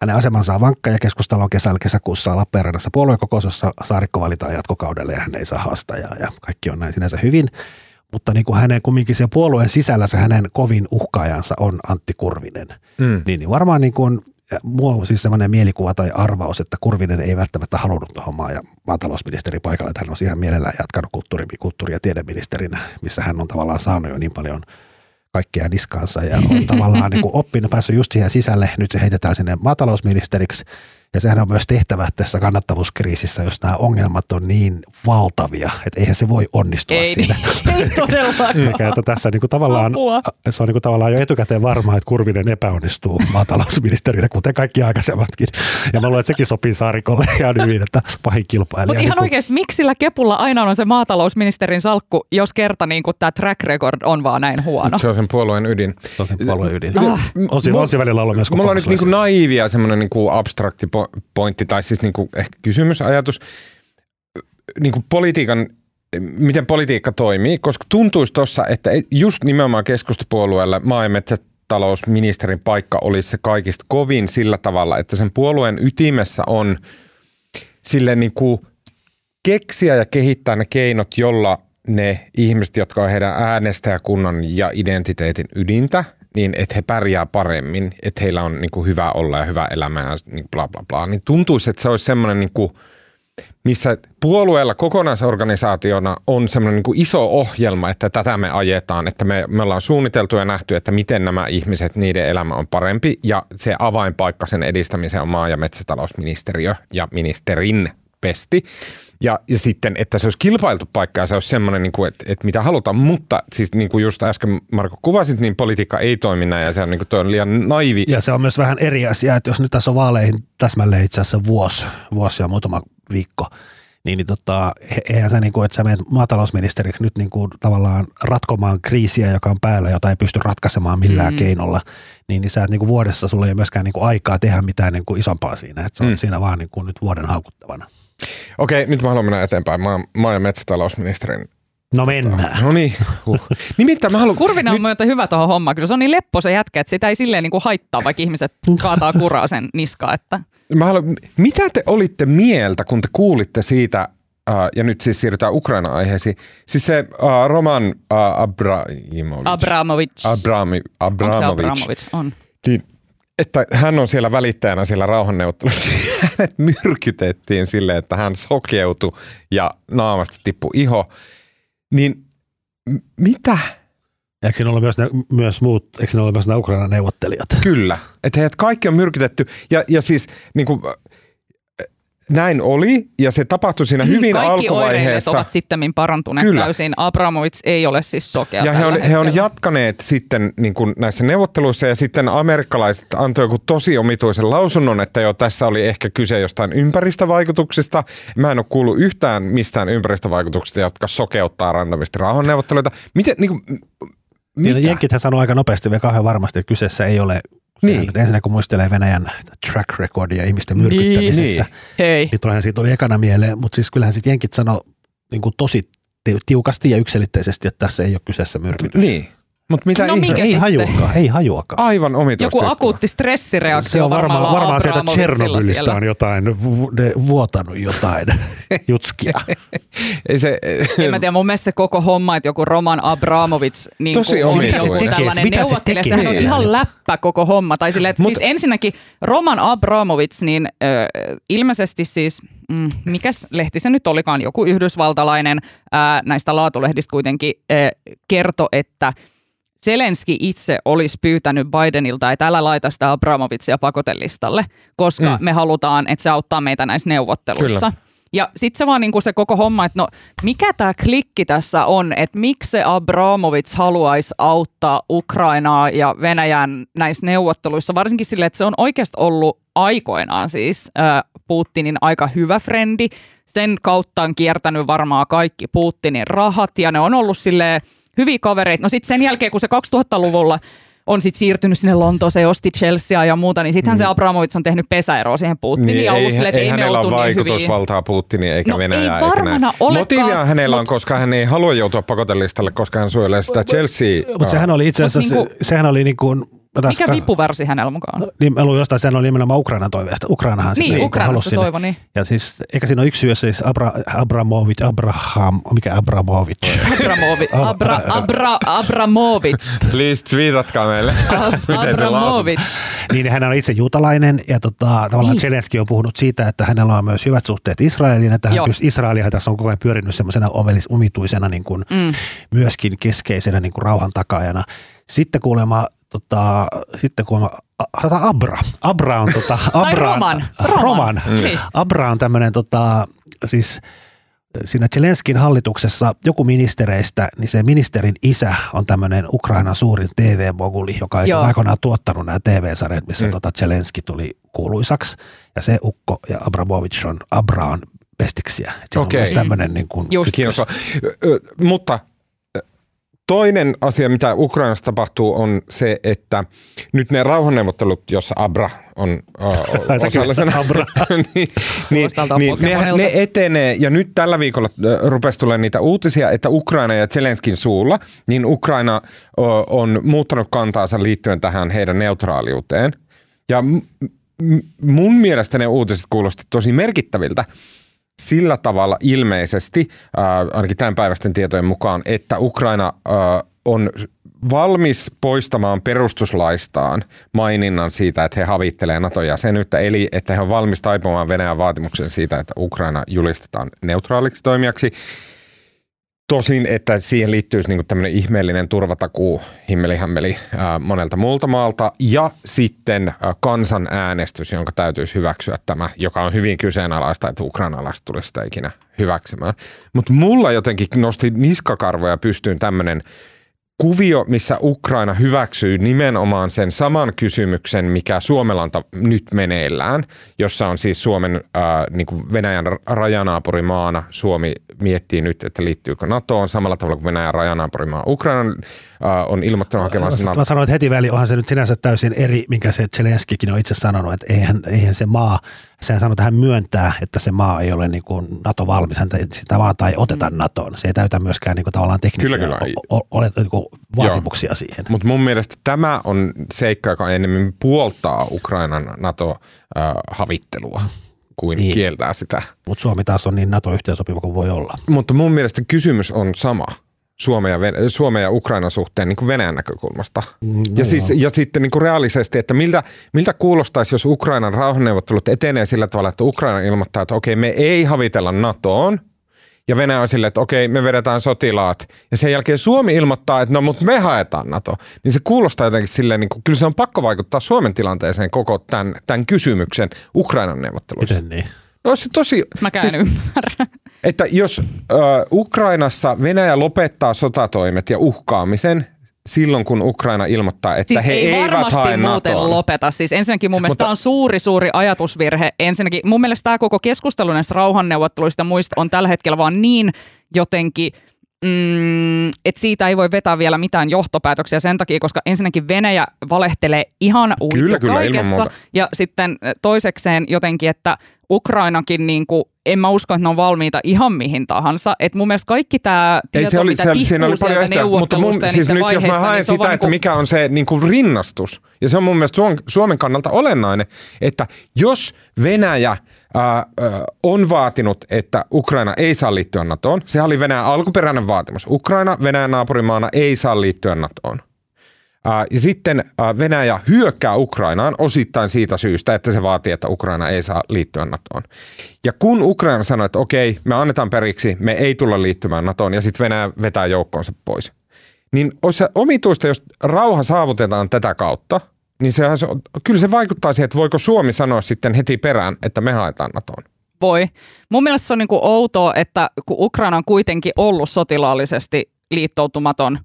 hänen asemansa on vankka ja keskustelun kesällä kesäkuussa Lappeenrannassa puoluekokous, jossa Saarikko valitaan jatkokaudelle ja hän ei saa haastajaa ja kaikki on näin sinänsä hyvin. Mutta niin kuin hänen kumminkin siellä puolueen sisällä se hänen kovin uhkaajansa on Antti Kurvinen. Mm. Niin, niin varmaan niin kuin, mulla on siis semmoinen mielikuva tai arvaus, että Kurvinen ei välttämättä halunnut tuohon maa- ja maatalousministeri paikalle, että hän on ihan mielellään jatkanut kulttuuri-, kulttuuri- ja tiedeministerinä, missä hän on tavallaan saanut jo niin paljon – kaikkea niskaansa ja on tavallaan niin kuin oppinut, päässyt just siihen sisälle. Nyt se heitetään sinne maatalousministeriksi ja sehän on myös tehtävä tässä kannattavuuskriisissä, jos nämä ongelmat on niin valtavia, että eihän se voi onnistua ei, siinä. Ei todellakaan. Eikä, että tässä niin kuin tavallaan, se on niin kuin tavallaan jo etukäteen varmaa, että Kurvinen epäonnistuu maatalousministerinä, kuten kaikki aikaisemmatkin. Ja mä luulen, että sekin sopii Saarikolle ihan hyvin, että pahin kilpailija. Mutta ihan niin oikeasti, miksi sillä kepulla aina on se maatalousministerin salkku, jos kerta niin kuin tämä track record on vaan näin huono? Se on sen puolueen ydin. Se on sen puolueen ydin. Ah. On, siinä, on välillä ollut myös Mulla on nyt niin kuin naivia semmoinen niin kuin abstrakti pointti tai siis niin kuin ehkä kysymys, ajatus, niin kuin politiikan, miten politiikka toimii, koska tuntuisi tuossa, että just nimenomaan keskustapuolueella maa- ja metsätalousministerin paikka olisi se kaikista kovin sillä tavalla, että sen puolueen ytimessä on sille niin kuin keksiä ja kehittää ne keinot, jolla ne ihmiset, jotka on heidän äänestäjäkunnan ja identiteetin ydintä, niin että he pärjää paremmin, että heillä on niin kuin hyvä olla ja hyvä elämä ja niin bla bla bla, niin tuntuisi, että se olisi semmoinen niin kuin, missä puolueella kokonaisorganisaationa on semmoinen niin iso ohjelma, että tätä me ajetaan, että me, me ollaan suunniteltu ja nähty, että miten nämä ihmiset, niiden elämä on parempi. Ja se avainpaikka sen edistämiseen on maa- ja metsätalousministeriö ja ministerin pesti. Ja, ja sitten, että se olisi kilpailtu paikka ja se olisi semmoinen, niin kuin, että, että mitä halutaan. Mutta siis niin kuin just äsken Marko kuvasit, niin politiikka ei toimi näin ja se on, niin kuin, toi on liian naivi. Ja se on myös vähän eri asia, että jos nyt tässä on vaaleihin täsmälleen itse asiassa vuosi, vuosi ja muutama viikko, niin, niin tota, eihän se, niin kuin, että sä menet maatalousministeriksi nyt niin kuin, tavallaan ratkomaan kriisiä, joka on päällä, jota ei pysty ratkaisemaan millään mm. keinolla, niin, niin sä et niin kuin vuodessa, sulla ei ole myöskään niin kuin aikaa tehdä mitään niin kuin isompaa siinä, että sä mm. siinä vaan niin kuin nyt vuoden haukuttavana. Okei, nyt mä haluan mennä eteenpäin. Maa, maa- ja metsätalousministerin No mennään. No niin. Huh. Nimittäin mä haluan... Kurvina on nyt... hyvä tuohon hommaan. Kyllä se on niin leppo se jätkä, että sitä ei silleen niin kuin haittaa, vaikka ihmiset kaataa kuraa sen niskaa. Että... Mä haluan... Mitä te olitte mieltä, kun te kuulitte siitä, uh, ja nyt siis siirrytään Ukraina-aiheisiin, siis se uh, Roman uh, Abramovic. Abramovic. Abrami, Abramovic. Onko se Abramovic? On. Niin, että hän on siellä välittäjänä siellä rauhanneuvottelussa. Hänet myrkytettiin silleen, että hän sokeutui ja naamasta tippui iho. Niin mitä? Eikö siinä ollut myös, ne, myös muut, eikö siinä ollut myös nämä Ukrainan neuvottelijat? Kyllä, että heidät kaikki on myrkytetty. Ja, ja siis niin kuin, näin oli, ja se tapahtui siinä hyvin Kaikki alkuvaiheessa. ovat sitten parantuneet Kyllä. täysin. Abramovic ei ole siis sokea Ja he on, he on jatkaneet sitten niin kuin näissä neuvotteluissa, ja sitten amerikkalaiset antoi joku tosi omituisen lausunnon, että jo tässä oli ehkä kyse jostain ympäristövaikutuksista. Mä en ole kuullut yhtään mistään ympäristövaikutuksista, jotka sokeuttaa randomisti rauhanneuvotteluita. Miten, niin kuin, mitä? Jenkithän sanoi aika nopeasti vielä kauhean varmasti, että kyseessä ei ole niin. Ensin kun muistelee Venäjän track recordia ihmisten myrkyttämisessä, niin, Hei. niin tuleehan siitä oli ekana mieleen, mutta siis kyllähän sitten Jenkit sanoi niin tosi tiukasti ja yksilitteisesti, että tässä ei ole kyseessä myrkytys. Niin. Mutta mitä No ihme- mikä Ei sitten? hajuakaan, ei hajuakaan. Aivan omituista. Joku juttua. akuutti stressireaktio Se on varmaan, varmaan varmaan sieltä siellä. on jotain ne vuotanut jotain jutskia. Ei se, En mä tiedä, mun mielestä se koko homma, että joku Roman Abramovits niin Tosi on Mitä se tekee? tällainen Mitä se tekee Sehän on ihan läppä koko homma. Tai sille, että Mut- siis ensinnäkin Roman Abramovits, niin ö, ilmeisesti siis, mm, mikäs lehti se nyt olikaan, joku yhdysvaltalainen ää, näistä laatulehdistä kuitenkin ö, kertoi, että Zelenski itse olisi pyytänyt Bidenilta, että älä laita sitä Abramovitsia pakotelistalle, koska Mm. me halutaan, että se auttaa meitä näissä neuvotteluissa. Kyllä. Ja sitten se vaan niinku se koko homma, että no mikä tämä klikki tässä on, että miksi se Abramovits haluaisi auttaa Ukrainaa ja Venäjän näissä neuvotteluissa, varsinkin sille, että se on oikeasti ollut aikoinaan siis äh, Putinin aika hyvä frendi. Sen kautta on kiertänyt varmaan kaikki Putinin rahat ja ne on ollut sille hyviä kavereita. No sitten sen jälkeen, kun se 2000-luvulla on sitten siirtynyt sinne Lontooseen, osti Chelsea ja muuta, niin sittenhän se Abramovits on tehnyt pesäeroa siihen Putiniin Niin, ja ollut ei, että ei ei hänellä ole niin vaikutusvaltaa Putiniin eikä No ei Venäjää. eikä varmana näin. olekaan, Motiivia hänellä on, koska hän ei halua joutua pakotelistalle, koska hän suojelee sitä Chelsea. Mutta sehän oli itse asiassa, niinku- se, sehän oli niin kuin, Mikä vippuversi hänellä mukaan? No, niin mä luin jostain, sehän oli nimenomaan Ukrainan toiveesta. Ukrainahan Niin, sitten Ukrainasta halusi sinne. toivo, niin. Ja siis, eikä siinä ole yksi syy, jos siis Abra, Abramovic, Abraham, mikä Abramovic? Abramovi, Abra, Abra, Abramovic. Please tweetatkaa meille. Miten se Abramovic. niin hän on itse juutalainen ja tota, tavallaan Niin. Zelenski on puhunut siitä, että hänellä on myös hyvät suhteet Israeliin, että hän Joo. pyst- Israelihan tässä on koko ajan pyörinyt semmoisena omituisena niin kuin, Mm. myöskin keskeisenä niin kuin rauhan takajana. Sitten kuulemma, tota, sitten kuulemma, a- sanotaan Abra. Abra on tota, Tai Abra, Roman. Roman. Roman. Niin. Abra on tämmöinen tota, siis siinä Zelenskin hallituksessa joku ministereistä, niin se ministerin isä on tämmöinen Ukrainan suurin TV-moguli, joka on Joo. asiassa aikoinaan tuottanut nämä TV-sarjat, missä Mm. mm. tota Zelenski tuli kuuluisaksi. Ja se Ukko ja Abramovic on Abraan pestiksiä. Okei. on myös tämmöinen niin kuin Just. Mutta toinen asia, mitä Ukrainassa tapahtuu, on se, että nyt ne rauhanneuvottelut, jossa Abra on säkin osallisena, Abra. niin, niin, niin ne, ne etenee. Ja nyt tällä viikolla rupesi tulemaan niitä uutisia, että Ukraina ja Zelenskin suulla, niin Ukraina ö, on muuttanut kantaansa liittyen tähän heidän neutraaliuteen. Ja m- m- mun mielestä ne uutiset kuulosti tosi merkittäviltä sillä tavalla ilmeisesti, äh, ainakin tämän päivästen tietojen mukaan, että Ukraina äh, on valmis poistamaan perustuslaistaan maininnan siitä, että he havittelee NATO-jäsenyyttä, eli että he on valmis taipumaan Venäjän vaatimuksen siitä, että Ukraina julistetaan neutraaliksi toimijaksi. Tosin, että siihen liittyisi niin tämmöinen ihmeellinen turvatakuu, himmelihammeli ää, monelta muulta maalta. Ja sitten ää, kansanäänestys, jonka täytyisi hyväksyä tämä, joka on hyvin kyseenalaista, että ukrainalaiset tulisi sitä ikinä hyväksymään. Mutta mulla jotenkin nosti niskakarvoja pystyyn tämmöinen kuvio, missä Ukraina hyväksyy nimenomaan sen saman kysymyksen, mikä Suomella on ta- nyt meneillään, jossa on siis Suomen ää, niin kuin Venäjän ra- rajanaapurimaana. Suomi miettii nyt, että liittyykö NATOon samalla tavalla kuin Venäjän rajanaapurimaa Ukraina ää, on ilmoittanut hakevansa Mä NATO. sanoin, että heti väliin onhan se nyt sinänsä täysin eri, minkä se Zelenskikin on itse sanonut, että eihän, eihän se maa, sehän sanoi, että hän myöntää, että se maa ei ole niin kuin NATO-valmis, hän sitä maata ei oteta NATOon. Se ei täytä myöskään niin kuin tavallaan teknisiä Kyllä, kyllä. o- o- ole, niin kuin vaatimuksia siihen. Mutta mun mielestä tämä on seikka, joka enemmän puoltaa Ukrainan NATO-havittelua kuin Niin. kieltää sitä. Mutta Suomi taas on niin NATO-yhteensopiva kuin voi olla. Mutta mun mielestä kysymys on sama Suomen ja, Ven- Suomen ja Ukrainan suhteen niin kuin Venäjän näkökulmasta. Mm, ja, no siis, ja sitten niin kuin reaalisesti, että miltä, miltä kuulostaisi, jos Ukrainan rauhanneuvottelut etenee sillä tavalla, että Ukraina ilmoittaa, että okei, me ei havitella NATOon, ja Venäjä on silleen, että okei, me vedetään sotilaat. Ja sen jälkeen Suomi ilmoittaa, että no, mutta me haetaan NATO. Niin se kuulostaa jotenkin silleen, niin kuin, kyllä se on pakko vaikuttaa Suomen tilanteeseen koko tämän, tämän kysymyksen Ukrainan neuvotteluissa. Miten niin? No se tosi... Mäkään siis- siis... ymmärrä. Että jos ö, Ukrainassa Venäjä lopettaa sotatoimet ja uhkaamisen silloin, kun Ukraina ilmoittaa, että Siis he ei eivät varmasti hae muuten NATOon. lopeta. Siis ensinnäkin mun mielestä Mutta- tämä on suuri, suuri ajatusvirhe. Ensinnäkin mun mielestä tämä koko keskustelu näistä rauhanneuvotteluista muista on tällä hetkellä vaan niin jotenkin mm, että siitä ei voi vetää vielä mitään johtopäätöksiä sen takia, koska ensinnäkin Venäjä valehtelee ihan uitu Kyllä, kyllä, kaikessa. Ja sitten toisekseen jotenkin, että Ukrainakin niin kuin, en mä usko, että ne on valmiita ihan mihin tahansa. Et mun mielestä kaikki tämä tieto, se oli, mitä se, siinä oli paljon sieltä ehtoja, mutta mun, siis nyt jos mä haen niin sitä, että niinku- mikä on se niin kuin rinnastus, ja se on mun mielestä Suomen, kannalta olennainen, että jos Venäjä on vaatinut, että Ukraina ei saa liittyä NATOon, se oli Venäjän alkuperäinen vaatimus. Ukraina Venäjän naapurimaana ei saa liittyä NATOon. Ja sitten Venäjä hyökkää Ukrainaan osittain siitä syystä, että se vaatii, että Ukraina ei saa liittyä NATOon. Ja kun Ukraina sanoi, että okei, me annetaan periksi, me ei tulla liittymään NATOon, ja sitten Venäjä vetää joukkoonsa pois, niin olisi omituista, jos rauha saavutetaan tätä kautta, niin sehän se, kyllä se vaikuttaa siihen, että voiko Suomi sanoa sitten heti perään, että me haetaan NATOon. voi. Mun mielestä se on niinku outoa, että kun Ukraina on kuitenkin ollut sotilaallisesti liittoutumaton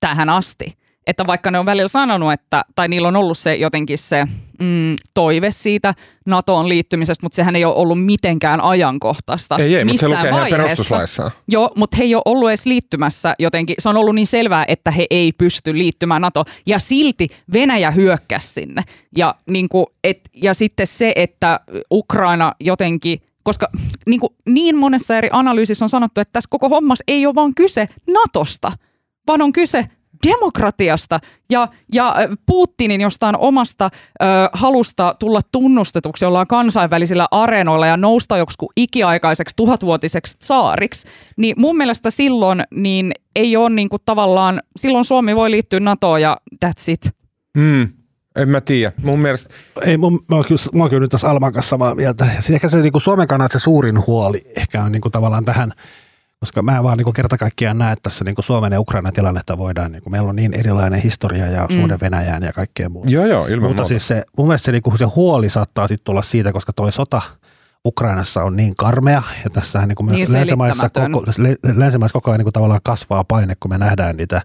tähän asti, että vaikka ne on välillä sanonut, että, tai niillä on ollut se jotenkin se mm, toive siitä NATOon liittymisestä, mutta sehän ei ole ollut mitenkään ajankohtaista. Ei, ei, mutta se missään lukee heidän perustuslaissaan. Joo, mutta he ei ole ollut edes liittymässä jotenkin. Se on ollut niin selvää, että he ei pysty liittymään NATO. Ja silti Venäjä hyökkäsi sinne. Ja, niin, kuin, et, ja sitten se, että Ukraina jotenkin, koska niin, kuin, niin monessa eri analyysissä on sanottu, että tässä koko hommassa ei ole vaan kyse NATOsta, vaan on kyse demokratiasta ja, ja Putinin jostain omasta ö, halusta tulla tunnustetuksi jollain kansainvälisillä areenoilla ja nousta joksikin ikiaikaiseksi tuhatvuotiseksi saariksi, niin mun mielestä silloin niin ei ole niinku tavallaan, silloin Suomi voi liittyä NATOon ja that's it. Hmm. En mä tiedä. Mun mielestä Ei, mun, mä, oon kyllä, mä oon kyllä nyt tässä Alman kanssa samaa mieltä. Ja ehkä se niin kuin Suomen kannalta se suurin huoli ehkä on niin kuin tavallaan tähän, koska mä en vaan niin kerta kaikkiaan näe että tässä niin Suomen ja Ukrainan tilannetta voidaan, niin kuin meillä on niin erilainen historia ja suhde Venäjään ja kaikkea muuta. Joo, joo, ilman Mutta muuta. siis se, mun mielestä se, niinku, se huoli saattaa sitten tulla siitä, koska toi sota Ukrainassa on niin karmea ja tässä niin kuin me Niin länsimaissa, koko, lä- länsimaissa koko ajan niin kuin tavallaan kasvaa paine, kun me nähdään niitä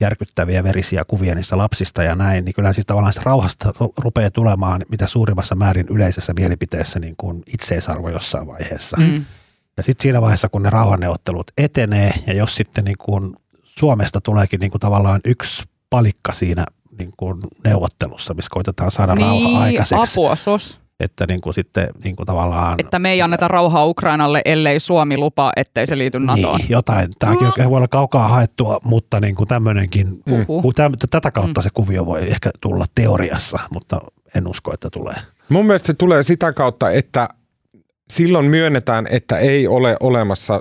järkyttäviä verisiä kuvia niistä lapsista ja näin, niin kyllä siis tavallaan sitä rauhasta rupeaa tulemaan mitä suurimmassa määrin yleisessä mielipiteessä niin kuin itseisarvo jossain vaiheessa. Mm. Ja sitten siinä vaiheessa, kun ne rauhanneuvottelut etenee ja jos sitten niin kuin Suomesta tuleekin niin kuin tavallaan yksi palikka siinä niin kuin neuvottelussa, missä koitetaan saada rauha Niin, aikaiseksi, apua sos. että niin kuin sitten niin kuin tavallaan Että me ei anneta rauhaa Ukrainalle, ellei Suomi lupaa, ettei se liity NATOon. niin, jotain. Tämäkin mm. voi olla kaukaa haettua, mutta niin kuin tämmöinenkin, kun täm, tätä kautta se kuvio voi ehkä tulla teoriassa, mutta en usko, että tulee. Mun mielestä se tulee sitä kautta, että silloin myönnetään, että ei ole olemassa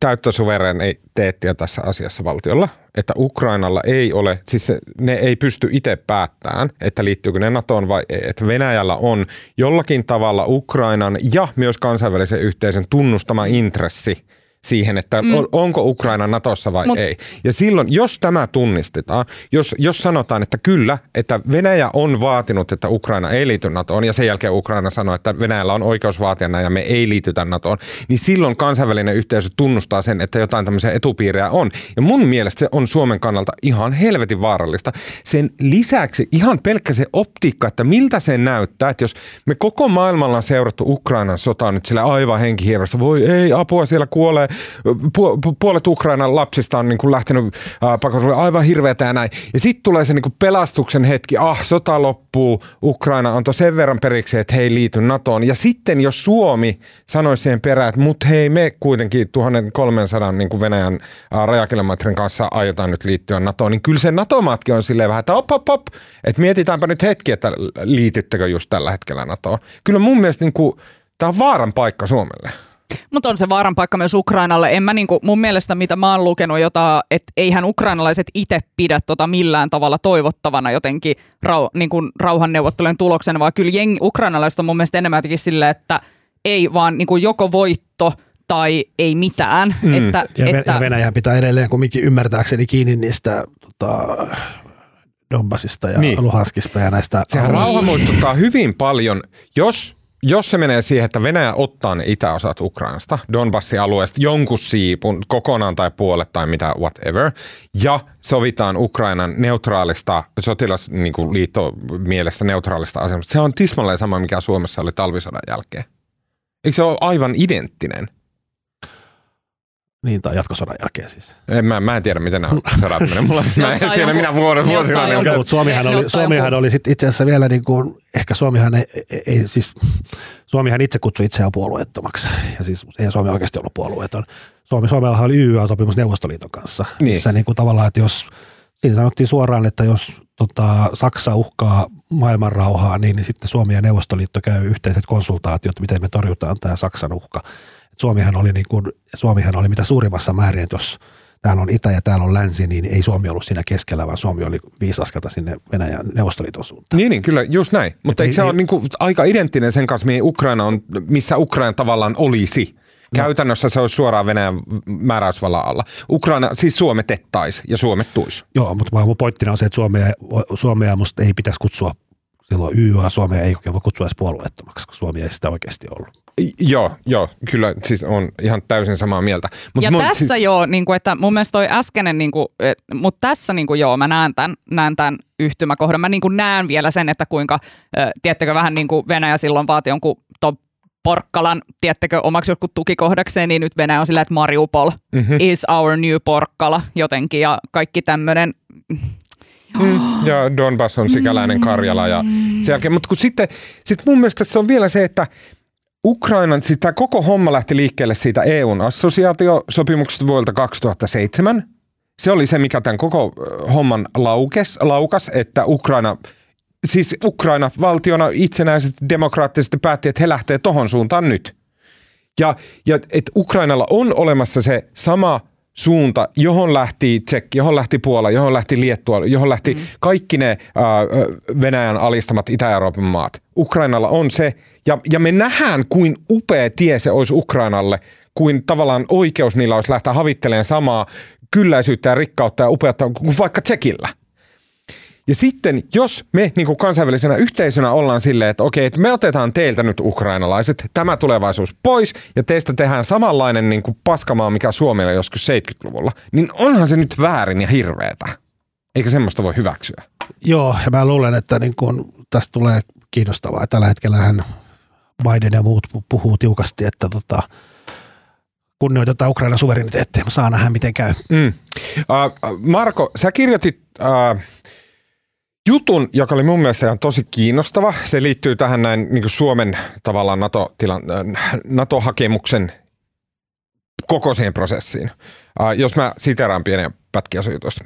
täyttä suvereniteettia tässä asiassa valtiolla. Että Ukrainalla ei ole, siis ne ei pysty itse päättämään, että liittyykö ne NATOon vai ei. Että Venäjällä on jollakin tavalla Ukrainan ja myös kansainvälisen yhteisön tunnustama intressi siihen, että mm. onko Ukraina Natossa vai Mut- ei. Ja silloin, jos tämä tunnistetaan, jos, jos sanotaan, että kyllä, että Venäjä on vaatinut, että Ukraina ei liity NATOon, ja sen jälkeen Ukraina sanoo, että Venäjällä on oikeus vaatia näin ja me ei liitytä NATOon, niin silloin kansainvälinen yhteisö tunnustaa sen, että jotain tämmöisiä etupiirejä on. Ja mun mielestä se on Suomen kannalta ihan helvetin vaarallista. Sen lisäksi ihan pelkkä se optiikka, että miltä se näyttää, että jos me koko maailmalla on seurattu Ukrainan sotaa nyt sillä aivan henkihierossa, voi ei, apua siellä kuolee, pu- pu- puolet Ukrainan lapsista on niin kuin lähtenyt äh, pakosulle aivan hirveätä ja näin. Ja sitten tulee se niin kuin pelastuksen hetki, ah sota loppuu, Ukraina antoi sen verran periksi, että he ei liity NATOon. Ja sitten jos Suomi sanoisi siihen perään, että mut hei me kuitenkin 1300 niin kuin Venäjän rajakilometrin kanssa aiotaan nyt liittyä NATOon, niin kyllä se NATO-maatkin on silleen vähän, että op, op, op, että mietitäänpä nyt hetki, että liityttekö just tällä hetkellä NATOon. Kyllä mun mielestä niin kuin, tämä on vaaran paikka Suomelle. Mutta on se vaaran paikka myös Ukrainalle. En mä niinku, mun mielestä, mitä mä oon lukenut, jota, että eihän ukrainalaiset itse pidä tota millään tavalla toivottavana jotenkin rau, niinku rauhanneuvottelujen tuloksena, vaan kyllä jengi, ukrainalaiset on mun mielestä enemmän jotenkin silleen, että ei vaan niinku joko voitto tai ei mitään. Mm. Että, Ja, että... ja Venäjän pitää edelleen kumminkin ymmärtääkseni kiinni niistä tota, Donbasista ja Niin. Luhanskista ja näistä Sehän rauha muistuttaa hyvin paljon, jos, jos se menee siihen, että Venäjä ottaa ne itäosat Ukrainasta, Donbassin alueesta, jonkun siipun, kokonaan tai puolet tai mitä whatever, ja sovitaan Ukrainan neutraalista, sotilasliitto mielessä neutraalista asemasta. Se on tismalleen sama, mikä Suomessa oli talvisodan jälkeen. Eikö se ole aivan identtinen? Niin, tai jatkosodan jälkeen siis. En, mä, mä en tiedä, miten nämä sodat menee. Mulla, mä en tiedä, minä vuoden vuosina. Niin, joku- Mutta Suomihan oli, Suomihan joku- oli sit itse asiassa vielä niin kuin, ehkä Suomihan ei, ei, siis, Suomihan itse kutsui itseään puolueettomaksi. Ja siis ei Suomi oikeasti ollut puolueeton. Suomi, Suomellahan oli YYA-sopimus Neuvostoliiton kanssa. Niin. Missä niin kuin tavallaan, että jos, siinä sanottiin suoraan, että jos tota, Saksa uhkaa maailmanrauhaa, niin, niin sitten Suomi ja Neuvostoliitto käy yhteiset konsultaatiot, miten me torjutaan tämä Saksan uhka. Suomihan oli, niin kuin, Suomihan oli mitä suurimmassa määrin, jos täällä on itä ja täällä on länsi, niin ei Suomi ollut siinä keskellä, vaan Suomi oli viisi askelta sinne Venäjän Neuvostoliiton suuntaan. niin, niin, kyllä, just näin. Mutta Et eikö se ei- ole niin kuin, aika identtinen sen kanssa, mihin Ukraina on, missä Ukraina tavallaan olisi? Käytännössä se olisi suoraan Venäjän määräysvallan alla. Ukraina siis suometettaisi ja suomettuisi. Joo, mutta vaan mun pointtina on se, että Suomea, Suomea musta ei pitäisi kutsua silloin YYA, Suomea ei oikein voi kutsua edes puolueettomaksi, koska Suomi ei sitä oikeasti ollut. Joo, joo, kyllä siis on ihan täysin samaa mieltä. Mut ja mun- tässä siis, joo, niin kuin, että mun mielestä toi äskeinen, niin kuin, mutta tässä niin kuin, joo, mä näen tämän, näen tämän yhtymäkohdan. Mä niin kuin näen vielä sen, että kuinka, äh, tiedättekö vähän niin kuin Venäjä silloin vaati jonkun ton Porkkalan, tiedättekö, omaksi jotkut tukikohdakseen, niin nyt Venäjä on sillä, että Mariupol mm-hmm. is our new Porkkala jotenkin ja kaikki tämmöinen. Mm, ja Donbass on sikäläinen Karjala ja sen jälkeen, mutta sitten sit mun mielestä se on vielä se, että Ukrainan, siis tämä koko homma lähti liikkeelle siitä EUn assosiaatiosopimuksesta vuodelta 2007. Se oli se, mikä tämän koko homman laukes, laukas, että Ukraina, siis Ukraina valtiona itsenäisesti demokraattisesti päätti, että he lähtee tohon suuntaan nyt. Ja, ja että Ukrainalla on olemassa se sama suunta, johon lähti Tsek, johon lähti Puola, johon lähti Liettua, johon lähti mm. kaikki ne ää, Venäjän alistamat Itä-Euroopan maat. Ukrainalla on se, ja, ja me nähdään, kuin upea tie se olisi Ukrainalle, kuin tavallaan oikeus niillä olisi lähteä havittelemaan samaa kylläisyyttä ja rikkautta ja upeutta kuin vaikka Tsekillä. Ja sitten, jos me niin kuin kansainvälisenä yhteisönä ollaan silleen, että okei, että me otetaan teiltä nyt ukrainalaiset tämä tulevaisuus pois ja teistä tehdään samanlainen niin kuin paskamaa, mikä Suomella joskus 70-luvulla, niin onhan se nyt väärin ja hirveetä. Eikä semmoista voi hyväksyä. Joo, ja mä luulen, että niin kun tästä tulee kiinnostavaa. Tällä hetkellähän Biden ja muut pu- puhuu tiukasti, että tota, kunnioitetaan Ukrainan suvereniteettia. Mä saa nähdä, miten käy. Mm. Uh, Marko, sä kirjoitit uh, jutun, joka oli mun mielestä ihan tosi kiinnostava. Se liittyy tähän näin niin Suomen tavallaan NATO-hakemuksen koko siihen prosessiin. Uh, jos mä siteraan pieniä pätkiä jutusta.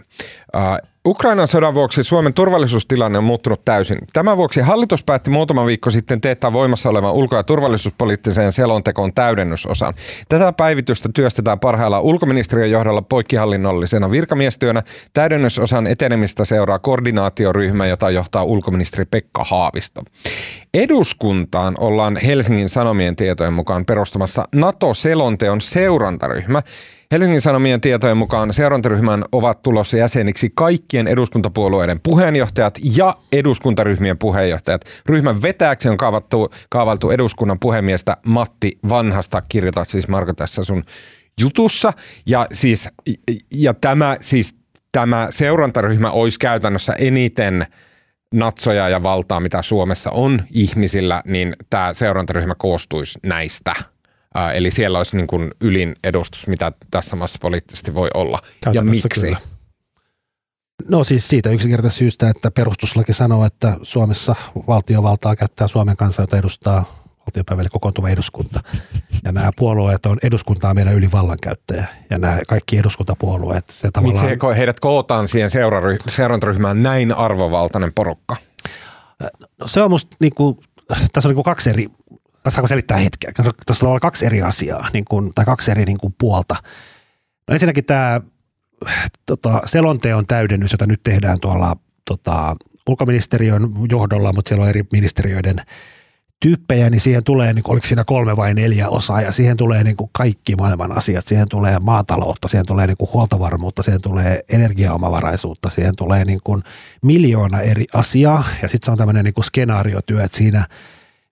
Uh, Ukrainan sodan vuoksi Suomen turvallisuustilanne on muuttunut täysin. Tämän vuoksi hallitus päätti muutama viikko sitten teettää voimassa olevan ulko- ja turvallisuuspoliittiseen selontekoon täydennysosan. Tätä päivitystä työstetään parhaillaan ulkoministeriön johdolla poikkihallinnollisena virkamiestyönä. Täydennysosan etenemistä seuraa koordinaatioryhmä, jota johtaa ulkoministeri Pekka Haavisto. Eduskuntaan ollaan Helsingin Sanomien tietojen mukaan perustamassa NATO-selonteon seurantaryhmä. Helsingin Sanomien tietojen mukaan seurantaryhmän ovat tulossa jäseniksi kaikkien eduskuntapuolueiden puheenjohtajat ja eduskuntaryhmien puheenjohtajat. Ryhmän vetäjäksi on kaavattu, kaavaltu eduskunnan puhemiestä Matti Vanhasta, kirjoitat siis Marko tässä sun jutussa. Ja, siis, ja tämä, siis, tämä seurantaryhmä olisi käytännössä eniten natsoja ja valtaa, mitä Suomessa on ihmisillä, niin tämä seurantaryhmä koostuisi näistä. Ää, eli siellä olisi niin kuin ylin edustus, mitä tässä maassa poliittisesti voi olla. Ja miksi? kyllä. No siis siitä yksinkertaisesta syystä, että perustuslaki sanoo, että Suomessa valtiovaltaa käyttää Suomen kanssa, jota edustaa valtiopäiville kokoontuva eduskunta. Ja nämä puolueet on eduskuntaa meidän yli vallankäyttäjä. Ja nämä kaikki eduskuntapuolueet, se tavallaan... Miksi he, heidät kootaan siihen seurary- seurantaryhmään näin arvovaltainen porukka? No se on musta niinku, tässä on niinku kaksi eri, saanko selittää hetkeä, tässä on, kaksi eri asiaa, niin kuin, tai kaksi eri niin kuin puolta. No ensinnäkin tämä tota, selonteon täydennys, jota nyt tehdään tuolla tota, ulkoministeriön johdolla, mutta siellä on eri ministeriöiden tyyppejä, niin siihen tulee, niin kuin, oliko siinä kolme vai neljä osaa, ja siihen tulee niin kuin kaikki maailman asiat. Siihen tulee maataloutta, siihen tulee niin kuin huoltovarmuutta, siihen tulee energiaomavaraisuutta, siihen tulee niin kuin miljoona eri asiaa, ja sitten se on tämmöinen niin kuin skenaariotyö, että siinä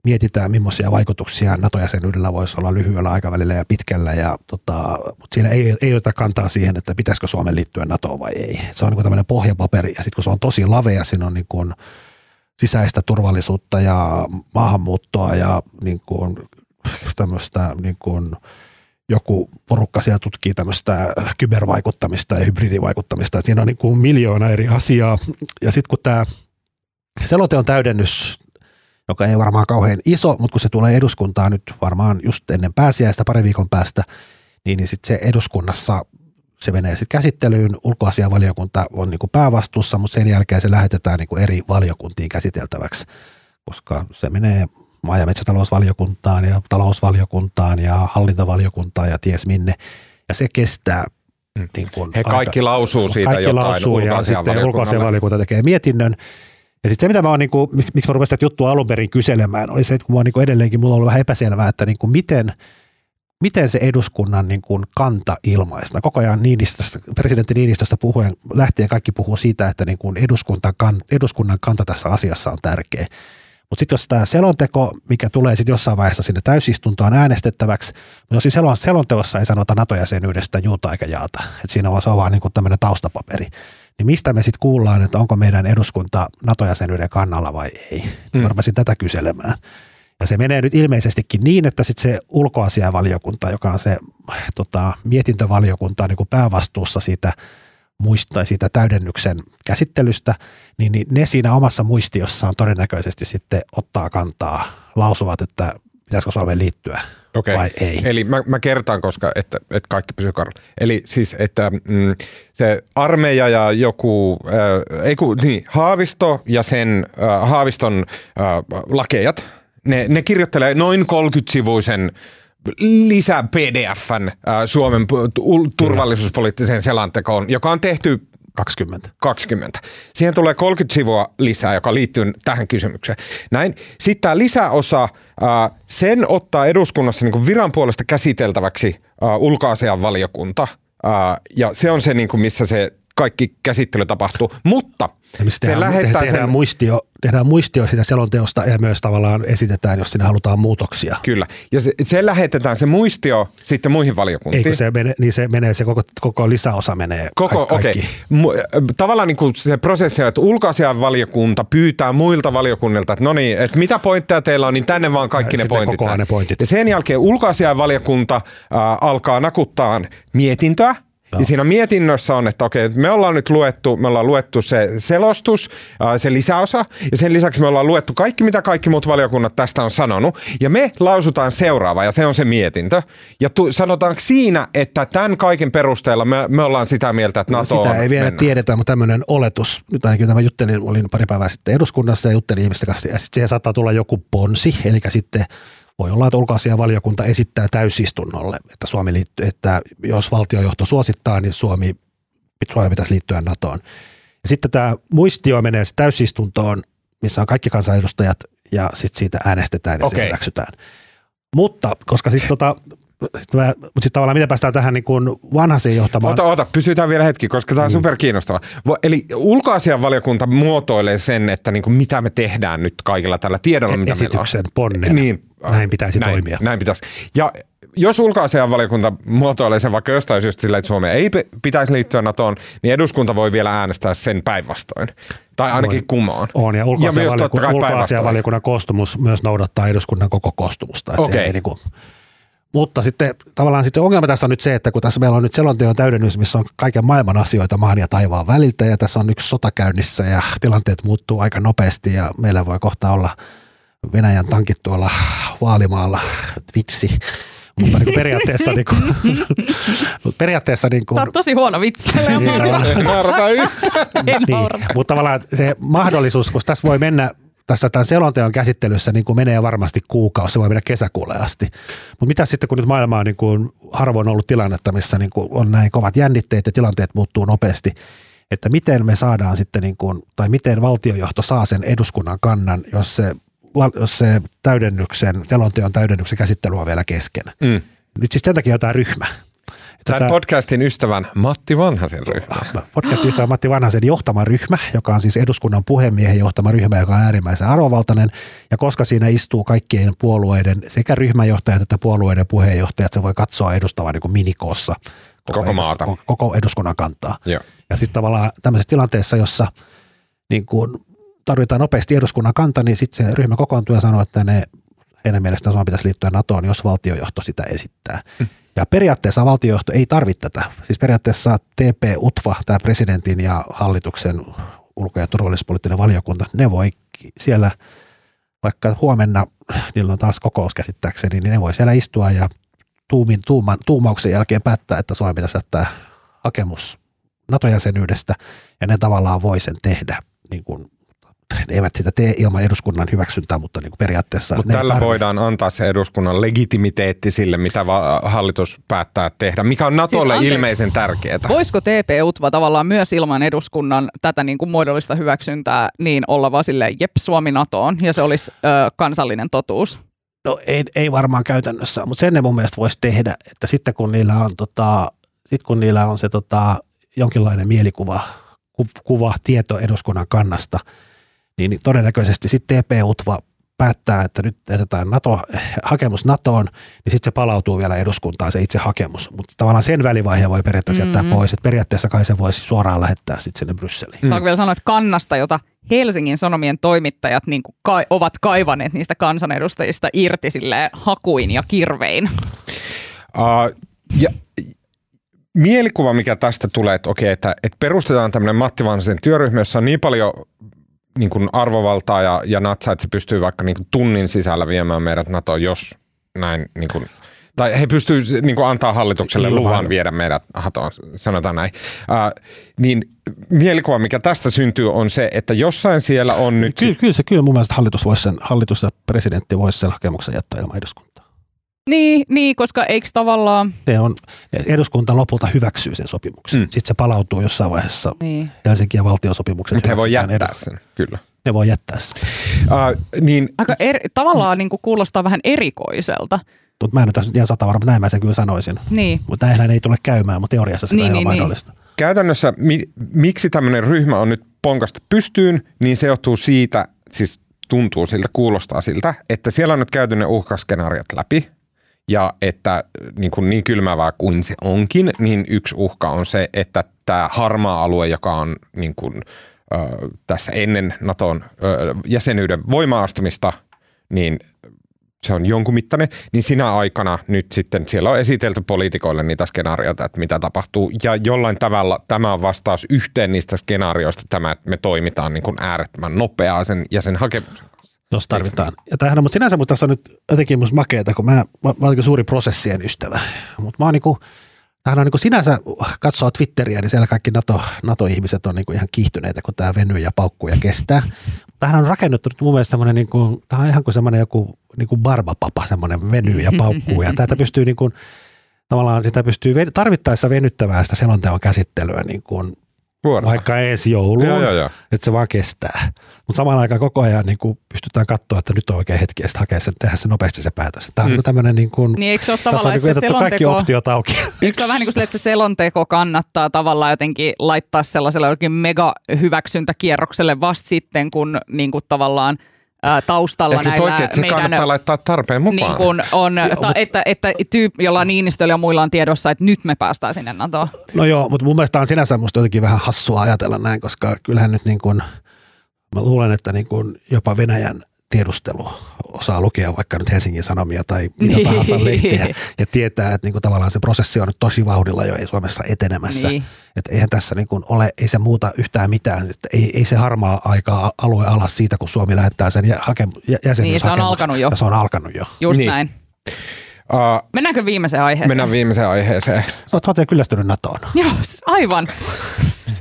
mietitään, millaisia vaikutuksia NATO-jäsenyydellä voisi olla lyhyellä aikavälillä ja pitkällä, ja tota, mutta siinä ei, ei ota kantaa siihen, että pitäisikö Suomen liittyä NATOon vai ei. Se on niin kuin tämmöinen pohjapaperi, ja sitten kun se on tosi lavea, siinä on niin kuin sisäistä turvallisuutta ja maahanmuuttoa ja niin kuin tämmöistä niin kuin joku porukka siellä tutkii tämmöistä kybervaikuttamista ja hybridivaikuttamista. Siinä on niin kuin miljoona eri asiaa. Ja sitten kun tämä selonteon täydennys, joka ei varmaan kauhean iso, mutta kun se tulee eduskuntaan nyt varmaan just ennen pääsiäistä pari viikon päästä, niin, niin sitten se eduskunnassa se menee sitten käsittelyyn, ulkoasiavaliokunta on niin kuin päävastuussa, mutta sen jälkeen se lähetetään niin kuin eri valiokuntiin käsiteltäväksi, koska se menee maa- ja metsätalousvaliokuntaan ja talousvaliokuntaan ja hallintovaliokuntaan ja ties minne. Ja se kestää Mm. niin kuin He kaikki lausuu siitä kaikki jotain lausuu ja sitten ulkoasianvaliokunta tekee mietinnön. Ja sitten se, mitä mä oon, niin kuin, miksi mä rupesin tätä juttua alun perin kyselemään, oli se, että kun mä oon niin kuin edelleenkin, mulla on ollut vähän epäselvää, että niin kuin miten, miten se eduskunnan niin kuin kanta ilmaista. Koko ajan Niinistöstä, presidentti Niinistöstä puhuen, lähtien kaikki puhuu siitä, että niin kuin eduskunta, eduskunnan kanta tässä asiassa on tärkeä. Mutta sitten jos tämä selonteko, mikä tulee sitten jossain vaiheessa sinne täysistuntoon äänestettäväksi, mutta jos selon- selonteossa ei sanota NATO-jäsenyydestä juuta eikä jaata, että siinä on, se on vaan niin tämmöinen taustapaperi, niin mistä me sitten kuullaan, että onko meidän eduskunta NATO-jäsenyyden kannalla vai ei. Mm. Mä rupesin tätä kyselemään. Ja se menee nyt ilmeisestikin niin, että sitten se ulkoasiavaliokunta, joka on se tota, mietintövaliokunta niin kuin päävastuussa siitä muista siitä täydennyksen käsittelystä, niin, niin ne siinä omassa muistiossaan todennäköisesti sitten ottaa kantaa, lausuvat, että pitäisikö Suomeen liittyä Okei. vai ei. Eli mä, mä kertaan, koska että, että kaikki pysyy kartalla. Eli siis, että mm, se armeija ja joku, äh, ei kun, niin, Haavisto ja sen äh, Haaviston äh, lakejat, ne, ne kirjoittelee noin 30-sivuisen lisä PDFn äh, Suomen turvallisuuspoliittiseen selontekoon, joka on tehty 20. 20. Siihen tulee 30 sivua lisää, joka liittyy tähän kysymykseen. Näin. Sitten tämä lisäosa, sen ottaa eduskunnassa niin viran puolesta käsiteltäväksi ulkoasian valiokunta. Ja se on se, niin kuin, missä se kaikki käsittely tapahtuu. Mutta Ja se tehdään, lähettää tehdään, sen... muistio, tehdään muistio sitä selonteosta ja myös tavallaan esitetään, jos sinne halutaan muutoksia. Kyllä. Ja se, se lähetetään se muistio sitten muihin valiokuntiin. Eikö se mene, niin se menee, se koko, koko lisäosa menee Koko, ka- okei. Okay. Tavallaan niin kuin se prosessi, että ulkoasianvaliokunta pyytää muilta valiokunnilta, että no niin, että mitä pointteja teillä on, niin tänne vaan kaikki ne pointit. ne pointit. Ja sen jälkeen ulkoasianvaliokunta äh, alkaa nakuttaa mietintöä, Ja siinä mietinnössä on, että okei, me ollaan nyt luettu, me ollaan luettu se selostus, se lisäosa, ja sen lisäksi me ollaan luettu kaikki, mitä kaikki muut valiokunnat tästä on sanonut, ja me lausutaan seuraava, ja se on se mietintö. Ja tu, sanotaanko siinä, että tämän kaiken perusteella me, me ollaan sitä mieltä, että NATO No Sitä on ei vielä mennään. tiedetä, mutta tämmöinen oletus, nyt ainakin tämä juttelin, olin pari päivää sitten eduskunnassa ja juttelin ihmisten kanssa, ja sitten siihen saattaa tulla joku ponsi, eli sitten voi olla, että ulkoasiavaliokunta esittää täysistunnolle, että, Suomi liittyy, että jos valtiojohto suosittaa, niin Suomi, Suomi pitäisi liittyä NATOon. Ja sitten tämä muistio menee täysistuntoon, missä on kaikki kansanedustajat, ja sitten siitä äänestetään ja se Okei. hyväksytään. Mutta koska sitten tota, sit mä, mutta sitten tavallaan miten päästään tähän niin kuin vanhaisiin johtamaan. Ota, ota, pysytään vielä hetki, koska Mm. tämä on super kiinnostava. Eli ulkoasianvaliokunta muotoilee sen, että niin kuin mitä me tehdään nyt kaikilla tällä tiedolla, mitä esityksen ponnen. Niin, Näin pitäisi näin, toimia. Näin pitäisi. Ja jos ulkoasianvaliokunta muotoilee sen vaikka jostain syystä sillä, että Suomeen ei pitäisi liittyä NATOon, niin eduskunta voi vielä äänestää sen päinvastoin. Tai ainakin Voi. kumoon. On, ja ulkoasiavaliokunnan koostumus myös noudattaa eduskunnan koko koostumusta. se Okei. ei Niin kuin, mutta sitten tavallaan sitten ongelma tässä on nyt se, että kun tässä meillä on nyt selonteon täydennys, missä on kaiken maailman asioita maan ja taivaan väliltä, ja tässä on yksi sota käynnissä, ja tilanteet muuttuu aika nopeasti, ja meillä voi kohta olla Venäjän tankit tuolla Vaalimaalla, vitsi. Mutta niin kuin periaatteessa, niin kuin, periaatteessa niin kuin, Sä oot tosi huono vitsailemaan. Niin yhtään. Niin, mutta tavallaan se mahdollisuus, kun tässä voi mennä tässä tämän selonteon käsittelyssä niin kuin menee varmasti kuukausi, se voi mennä kesäkuulle asti. Mutta mitä sitten, kun nyt maailma on niin kuin harvoin ollut tilannetta, missä niin kuin on näin kovat jännitteet ja tilanteet muuttuu nopeasti, että miten me saadaan sitten, niin kuin, tai miten valtiojohto saa sen eduskunnan kannan, jos se, jos se täydennyksen, selonteon täydennyksen käsittely on vielä kesken. Mm. Nyt siis sen takia on tämä ryhmä. Tämän podcastin ystävän Matti Vanhasen ryhmä. podcastista on Matti Vanhasen johtama ryhmä, joka on siis eduskunnan puhemiehen johtama ryhmä, joka on äärimmäisen arvovaltainen. Ja koska siinä istuu kaikkien puolueiden, sekä ryhmänjohtajat että puolueiden puheenjohtajat, se voi katsoa edustavan niin kuin minikoossa Koko maata. koko, koko eduskunnan kantaa. Joo. Ja sitten tavallaan tämmöisessä tilanteessa, jossa niin kuin tarvitaan nopeasti eduskunnan kanta, niin sitten se ryhmä kokoontuu ja sanoo, että ne heidän mielestään Suomen pitäisi liittyä NATOon, jos valtiojohto sitä esittää. Ja periaatteessa valtiojohto ei tarvitse tätä. Siis periaatteessa TP-UTVA, tämä presidentin ja hallituksen ulko- ja turvallisuuspoliittinen valiokunta, ne voi siellä, vaikka huomenna, niillä on taas kokous käsittääkseni, niin ne voi siellä istua ja tuumin, tuuman, tuumauksen jälkeen päättää, että Suomi pitäisi jättää hakemus NATO-jäsenyydestä, ja ne tavallaan voi sen tehdä niin kuin ne eivät sitä tee ilman eduskunnan hyväksyntää, mutta niin kuin periaatteessa... Mutta tällä tarvitse. voidaan antaa se eduskunnan legitimiteetti sille, mitä va- hallitus päättää tehdä, mikä on Natolle siis ilmeisen tärkeää. Voisiko TP-UTVA tavallaan myös ilman eduskunnan tätä niin kuin muodollista hyväksyntää niin olla vaan silleen, jep, Suomi NATOon, ja se olisi ö, kansallinen totuus? No ei, ei varmaan käytännössä, mutta sen ne mun mielestä voisi tehdä, että sitten kun niillä on, tota, sit kun niillä on se tota, jonkinlainen mielikuva, kuva, tieto eduskunnan kannasta – niin, todennäköisesti sitten TP-UTVA päättää, että nyt jätetään NATO, hakemus NATOon, niin sitten se palautuu vielä eduskuntaan se itse hakemus. Mutta tavallaan sen välivaiheen voi periaatteessa mm-hmm. jättää pois. Että periaatteessa kai se voisi suoraan lähettää sitten sinne Brysseliin. Mm. Saanko vielä sanoa, että kannasta, jota Helsingin Sanomien toimittajat niin ka- ovat kaivaneet niistä kansanedustajista irti sille hakuin ja kirvein? Uh, ja, mielikuva, mikä tästä tulee, että okei, että, että perustetaan tämmöinen Matti Vanhasen työryhmä, jossa on niin paljon niin kuin arvovaltaa ja, ja natsaa, että se pystyy vaikka niin kuin tunnin sisällä viemään meidät NATOon, jos näin niin kuin, tai he pystyvät niin kuin antaa hallitukselle Ilman. luvan viedä meidät NATOon, sanotaan näin. Uh, niin mielikuva, mikä tästä syntyy, on se, että jossain siellä on nyt... Kyllä, kyllä, se, kyllä mun mielestä hallitus, voisi sen, hallitus ja presidentti voisi sen hakemuksen jättää ilman eduskuntaa. Niin, niin, koska eikö tavallaan... Se on, eduskunta lopulta hyväksyy sen sopimuksen. Mm. Sitten se palautuu jossain vaiheessa niin. Helsinki- ja valtiosopimuksen. Mutta he voi jättää edus... sen, kyllä. Ne voi jättää sen. Uh, niin... Aika eri, tavallaan niin kuin kuulostaa vähän erikoiselta. Mutta mä en nyt ihan sata varma, näin mä sen kyllä sanoisin. Niin. Mutta näinhän ei tule käymään, mutta teoriassa se niin, on niin, niin, mahdollista. Niin. Käytännössä mi, miksi tämmöinen ryhmä on nyt ponkastu pystyyn, niin se johtuu siitä, siis tuntuu siltä, kuulostaa siltä, että siellä on nyt käyty ne uhkaskenaariot läpi ja että niin, kuin niin kylmävää kuin se onkin, niin yksi uhka on se, että tämä harmaa alue, joka on niin kuin, ö, tässä ennen Naton ö, jäsenyyden voimaastumista, niin se on jonkun mittainen, niin sinä aikana nyt sitten siellä on esitelty poliitikoille niitä skenaarioita, että mitä tapahtuu. Ja jollain tavalla tämä on vastaus yhteen niistä skenaarioista, tämä, että me toimitaan niin kuin äärettömän nopeaa sen jäsen hakemuksen jos tarvitaan. Ja tämähän, mutta sinänsä musta tässä on nyt jotenkin musta makeeta, kun mä, mä, mä olen niin suuri prosessien ystävä. Mutta mä oon niin kuin, tämähän on niin kuin sinänsä, katsoo Twitteriä, niin siellä kaikki NATO, NATO-ihmiset on niin kuin ihan kiihtyneitä, kun tämä venyy ja paukkuu ja kestää. Tähän on rakennettu nyt mun mielestä semmoinen, niin kuin, tämä on ihan kuin semmoinen joku niin kuin barbapapa, semmoinen venyy ja paukkuu. Ja tätä pystyy niin kuin, tavallaan sitä pystyy tarvittaessa venyttämään sitä selonteon käsittelyä niin kuin Vuonna. vaikka ensi jouluun, joo, joo, joo. että se vaan kestää. Mutta samaan aikaan koko ajan niin kuin pystytään katsoa, että nyt on oikein hetki, että hakea sen, tehdä se nopeasti se päätös. Tämä on mm. tämmöinen niin kuin, niin, eikö se ole tavallaan, on niin selonteko, kaikki optiot auki. Eikö se ole vähän niin kuin sille, että se selonteko kannattaa tavallaan jotenkin laittaa sellaiselle jokin mega hyväksyntäkierrokselle vasta sitten, kun niin kuin tavallaan – taustalla Eikö näillä oikein, että se meidän, kannattaa laittaa tarpeen mukaan? Niin kun on, joo, ta, että, että tyyp, jolla Niinistöllä ja muilla on tiedossa, että nyt me päästään sinne NATOon. No joo, mutta mun mielestä on sinänsä musta jotenkin vähän hassua ajatella näin, koska kyllähän nyt niin kuin, mä luulen, että niin kuin jopa Venäjän tiedustelu osaa lukea vaikka nyt Helsingin Sanomia tai mitä niin. tahansa lehtiä ja tietää, että niin kuin tavallaan se prosessi on nyt tosi vauhdilla jo ei Suomessa etenemässä. Niin. Että eihän tässä niin kuin ole, ei se muuta yhtään mitään. Että ei, ei se harmaa aikaa alue alas siitä, kun Suomi lähettää sen hakem- jäsenyyshakemus. Niin, se on alkanut jo. Ja se on alkanut jo. Just niin. näin. Uh, Mennäänkö viimeiseen aiheeseen? Mennään viimeiseen aiheeseen. Sä oot, oot kyllästynyt NATOon. Joo, aivan.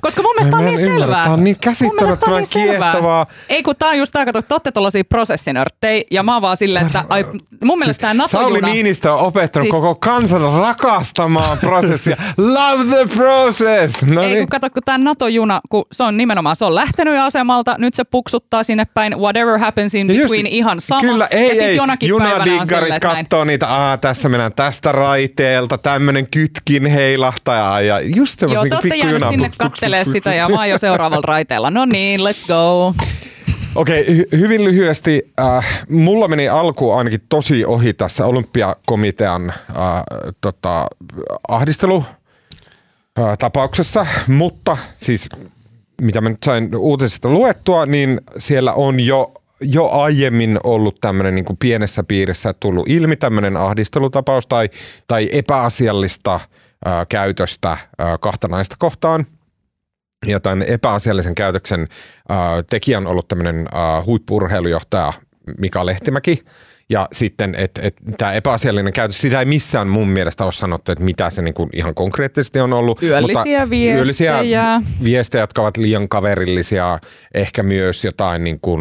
Koska mun mielestä on niin selvää. Tämä on niin käsittämättömän niin kiehtovaa. Ei kun tää on just tää, kato, te olette tollasia prosessinörttejä ja mä oon vaan silleen, että ai, mun siis mielestä tää nato Sauli Niinistö on opettanut siis, koko kansan rakastamaan prosessia. Love the process! No Ei niin. kun kato, kun tää NATO-juna, kun se on nimenomaan, se on lähtenyt jo asemalta, nyt se puksuttaa sinne päin, whatever happens in between, just, ihan sama. Kyllä, ei, ja ei, junadiggarit kattoo niitä, Aa, tässä mennään tästä raiteelta, tämmönen kytkin heilahtaa ja just semmoista Joo, niin te olette sinne kattelee sitä ja mä oon jo seuraavalla raiteella. No niin, let's go. Okei, okay, hy- hyvin lyhyesti. Äh, mulla meni alku ainakin tosi ohi tässä olympiakomitean äh, tota, ahdistelu äh, tapauksessa, mutta siis mitä mä nyt sain uutisista luettua, niin siellä on jo jo aiemmin ollut tämmöinen niin pienessä piirissä tullut ilmi tämmöinen ahdistelutapaus tai, tai epäasiallista ää, käytöstä ää, kahta naista kohtaan. Ja tämän epäasiallisen käytöksen ää, tekijä on ollut tämmöinen ää, huippurheilujohtaja Mika Lehtimäki – ja sitten, että et, tämä epäasiallinen käytös, sitä ei missään mun mielestä ole sanottu, että mitä se niinku ihan konkreettisesti on ollut. Yöllisiä mutta viestejä. Yöllisiä viestejä, jotka ovat liian kaverillisia, ehkä myös jotain niinku, uh,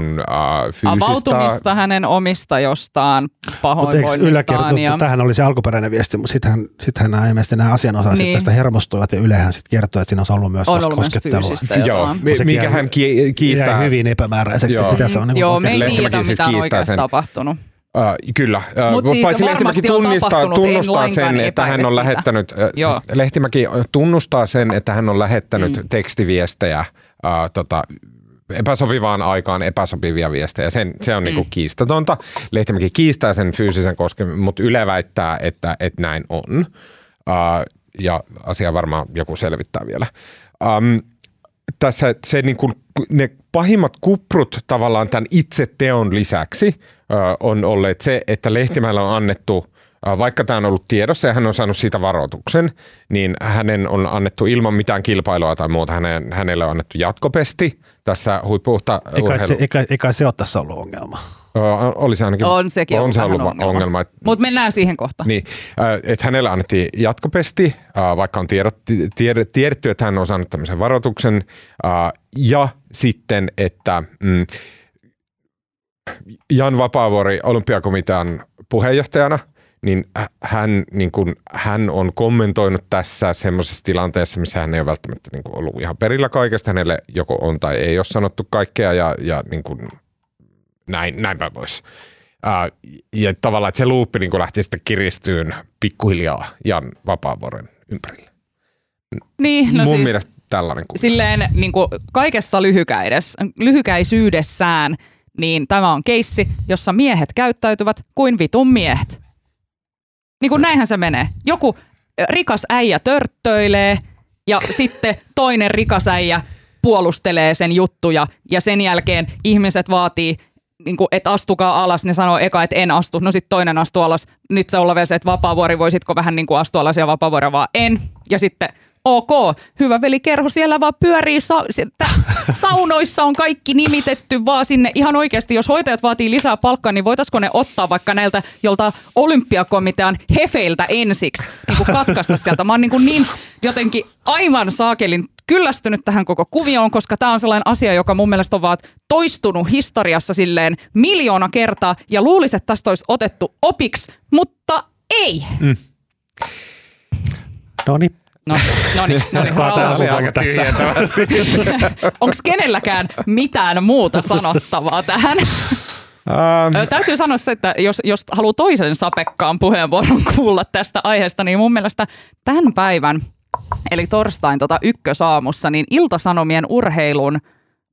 fyysistä. Avautumista hänen omista jostaan pahoinvoinnistaan. Ja... Tähän oli se alkuperäinen viesti, mutta sittenhän, sittenhän nämä ilmeisesti nämä asianosaiset niin. tästä hermostuivat ja Ylehän sitten kertoi, että siinä olisi ollut myös on ollut koskettelua. Myös Joo, mikä hän kiistää. Jäi hyvin epämääräiseksi. Joo, mitä se on, niin Joo me ei tiedä, mitä on oikeasti tapahtunut. Uh, kyllä. Uh, siis Paitsi Lehtimäki tunnistaa, tunnustaa sen, että hän on lähettänyt, uh, Lehtimäki tunnustaa sen, että hän on lähettänyt mm. tekstiviestejä uh, tota, epäsopivaan aikaan epäsopivia viestejä. Sen, se on niinku mm. niinku kiistatonta. Lehtimäki kiistää sen fyysisen kosken, mutta Yle väittää, että, että näin on. Uh, ja asia varmaan joku selvittää vielä. Um, tässä se niinku, ne pahimmat kuprut tavallaan tämän itse teon lisäksi – on olleet se, että Lehtimäellä on annettu vaikka tämä on ollut tiedossa ja hän on saanut siitä varoituksen, niin hänen on annettu ilman mitään kilpailua tai muuta, hänen, hänelle on annettu jatkopesti tässä huippuuhta eikä se, eikä, eikä se ole tässä ollut ongelma. Oli se ainakin. On sekin on se ollut ongelma. ongelma Mutta mennään siihen kohtaan. Niin, että hänelle annettiin jatkopesti, vaikka on tiedot, tiedetty, että hän on saanut tämmöisen varoituksen. Ja sitten, että mm, Jan Vapaavuori olympiakomitean puheenjohtajana, niin hän, niin kuin, hän on kommentoinut tässä semmoisessa tilanteessa, missä hän ei ole välttämättä niin kuin ollut ihan perillä kaikesta. Hänelle joko on tai ei ole sanottu kaikkea ja, ja niin kuin, näin, näinpä pois. Uh, ja tavallaan, että se luuppi niin lähti sitten kiristyyn pikkuhiljaa Jan Vapaavuoren ympärille. Niin, no Mun siis, mielestä tällainen. Silleen niin kuin kaikessa lyhykäisyydessään – niin tämä on keissi, jossa miehet käyttäytyvät kuin vitun miehet. Niin kuin näinhän se menee. Joku rikas äijä törttöilee ja sitten toinen rikas äijä puolustelee sen juttuja ja sen jälkeen ihmiset vaatii niin kuin, että astukaa alas, ne sanoo eka, että en astu, no sitten toinen astuu alas, nyt se olla vielä se, että vapaavuori, voisitko vähän niin kuin astua alas ja vapaavuori vaan en, ja sitten ok, hyvä veli kerho siellä vaan pyörii, sa- saunoissa on kaikki nimitetty vaan sinne. Ihan oikeasti, jos hoitajat vaatii lisää palkkaa, niin voitaisiko ne ottaa vaikka näiltä jolta olympiakomitean hefeiltä ensiksi niin kuin katkaista sieltä. Mä oon niin, kuin niin jotenkin aivan saakelin kyllästynyt tähän koko kuvioon, koska tämä on sellainen asia, joka mun mielestä on vaan toistunut historiassa silleen miljoona kertaa ja luulisi, että tästä olisi otettu opiksi, mutta ei. Mm. No niin, No, no niin, no niin tässä. Onko kenelläkään mitään muuta sanottavaa tähän? Um. Täytyy sanoa se, että jos, jos haluaa toisen sapekkaan puheenvuoron kuulla tästä aiheesta, niin mun mielestä tämän päivän, eli torstain tota ykkösaamussa, niin Iltasanomien urheilun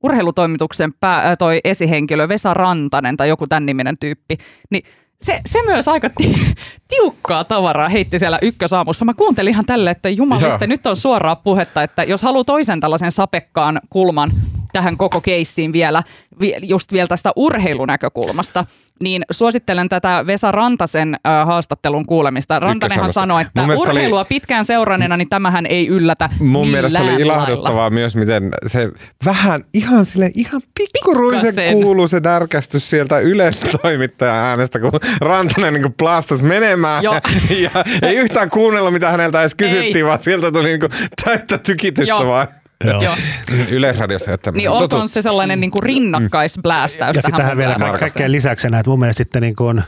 urheilutoimituksen pää, toi esihenkilö Vesa Rantanen tai joku tämän niminen tyyppi, niin se, se myös aika ti- tiukkaa tavaraa heitti siellä ykkösaamussa. Mä kuuntelin ihan tälle, että jumaliste, nyt on suoraa puhetta, että jos haluaa toisen tällaisen sapekkaan kulman tähän koko keissiin vielä, just vielä tästä urheilunäkökulmasta, niin suosittelen tätä Vesa Rantasen äh, haastattelun kuulemista. Rantanenhan sanoi, että urheilua oli, pitkään seuranneena, niin tämähän ei yllätä Mun mielestä oli ilahduttavaa lailla. myös, miten se vähän ihan sille ihan pikkuruisen kuuluu se närkästys sieltä Ylen toimittajan äänestä, kun Rantanen niin plastas menemään ja, ja, ei yhtään kuunnella, mitä häneltä edes kysyttiin, ei. vaan sieltä tuli niin täyttä tykitystä Joo. vaan. Joo. Joo. Yleisradiossa että Niin on se sellainen niin kuin rinnakkaisblästäys Ja sitten tähän vielä ka- kaikkeen lisäksenä, että mun mielestä sitten niin kuin,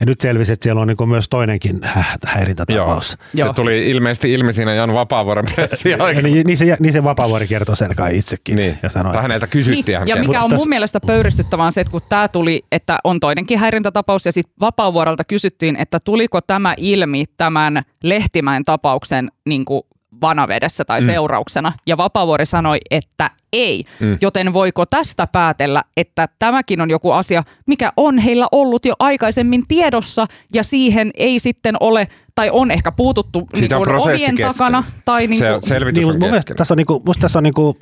ja nyt selvisi, että siellä on niin myös toinenkin häirintätapaus. Joo. Se tuli ilmeisesti ilmi siinä Jan Vapaavuoren pressi niin, niin, se, niin se Vapaavuori kertoi sen kai itsekin. Niin. Ja sanoi, tai häneltä kysyttiin. Niin. Ja mikä on mun mielestä pöyristyttävää on se, että kun tämä tuli, että on toinenkin häirintätapaus ja sitten Vapaavuorelta kysyttiin, että tuliko tämä ilmi tämän Lehtimäen tapauksen niin kuin vanavedessä tai mm. seurauksena. Ja Vapavuori sanoi, että ei. Mm. Joten voiko tästä päätellä, että tämäkin on joku asia, mikä on heillä ollut jo aikaisemmin tiedossa ja siihen ei sitten ole tai on ehkä puututtu niin kuin ovien kesken. takana. Tai niin kuin, Se selvitys niin, on mun tässä on, niin kuin, musta tässä on niin kuin,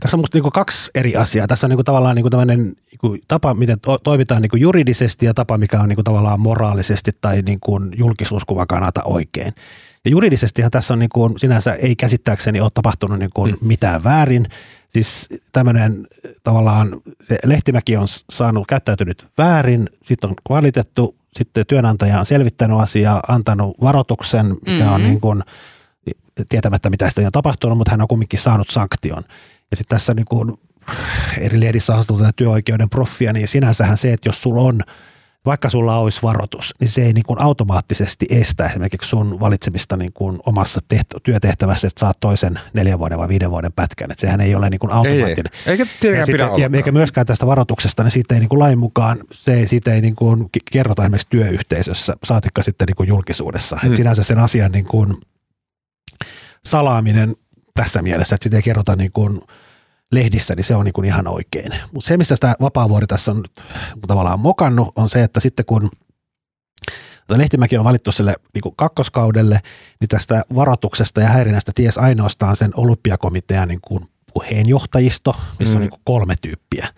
tässä on musta niin kaksi eri asiaa. Tässä on niin kuin tavallaan niin kuin tämmöinen niin kuin tapa, miten to, toimitaan niin kuin juridisesti ja tapa, mikä on niin kuin tavallaan moraalisesti tai niin kuin julkisuuskuvan kannalta oikein. Ja juridisestihan tässä on niin kuin, sinänsä ei käsittääkseni ole tapahtunut niin kuin mm. mitään väärin. Siis tämmöinen tavallaan, se Lehtimäki on saanut käyttäytynyt väärin, sitten on valitettu, sitten työnantaja on selvittänyt asiaa, antanut varoituksen, mikä mm-hmm. on niin kuin, tietämättä mitä sitä on tapahtunut, mutta hän on kumminkin saanut sanktion. Ja sitten tässä niin kuin eri lehdissä haastattelutetaan työoikeuden proffia, niin sinänsähän se, että jos sulla on vaikka sulla olisi varoitus, niin se ei niin kuin automaattisesti estä esimerkiksi sun valitsemista niin kuin omassa tehtä- työtehtävässä, että saat toisen neljän vuoden vai viiden vuoden pätkän. Että sehän ei ole niin kuin automaattinen. Ei, ei. Eikä ja, sitten, ja eikä myöskään tästä varoituksesta, niin siitä ei niin kuin lain mukaan, se ei, siitä ei niin kuin kerrota esimerkiksi työyhteisössä, saatikka sitten niin kuin julkisuudessa. Hmm. Että sinänsä sen asian niin kuin salaaminen tässä mielessä, että sitä ei kerrota niin kuin lehdissä, niin se on niin kuin ihan oikein. Mutta se, mistä sitä Vapaavuori tässä on tavallaan mokannut, on se, että sitten kun Lehtimäki on valittu sille niin kuin kakkoskaudelle, niin tästä varoituksesta ja häirinnästä ties ainoastaan sen olympiakomitean niin kuin puheenjohtajisto, missä mm. on niin kuin kolme tyyppiä.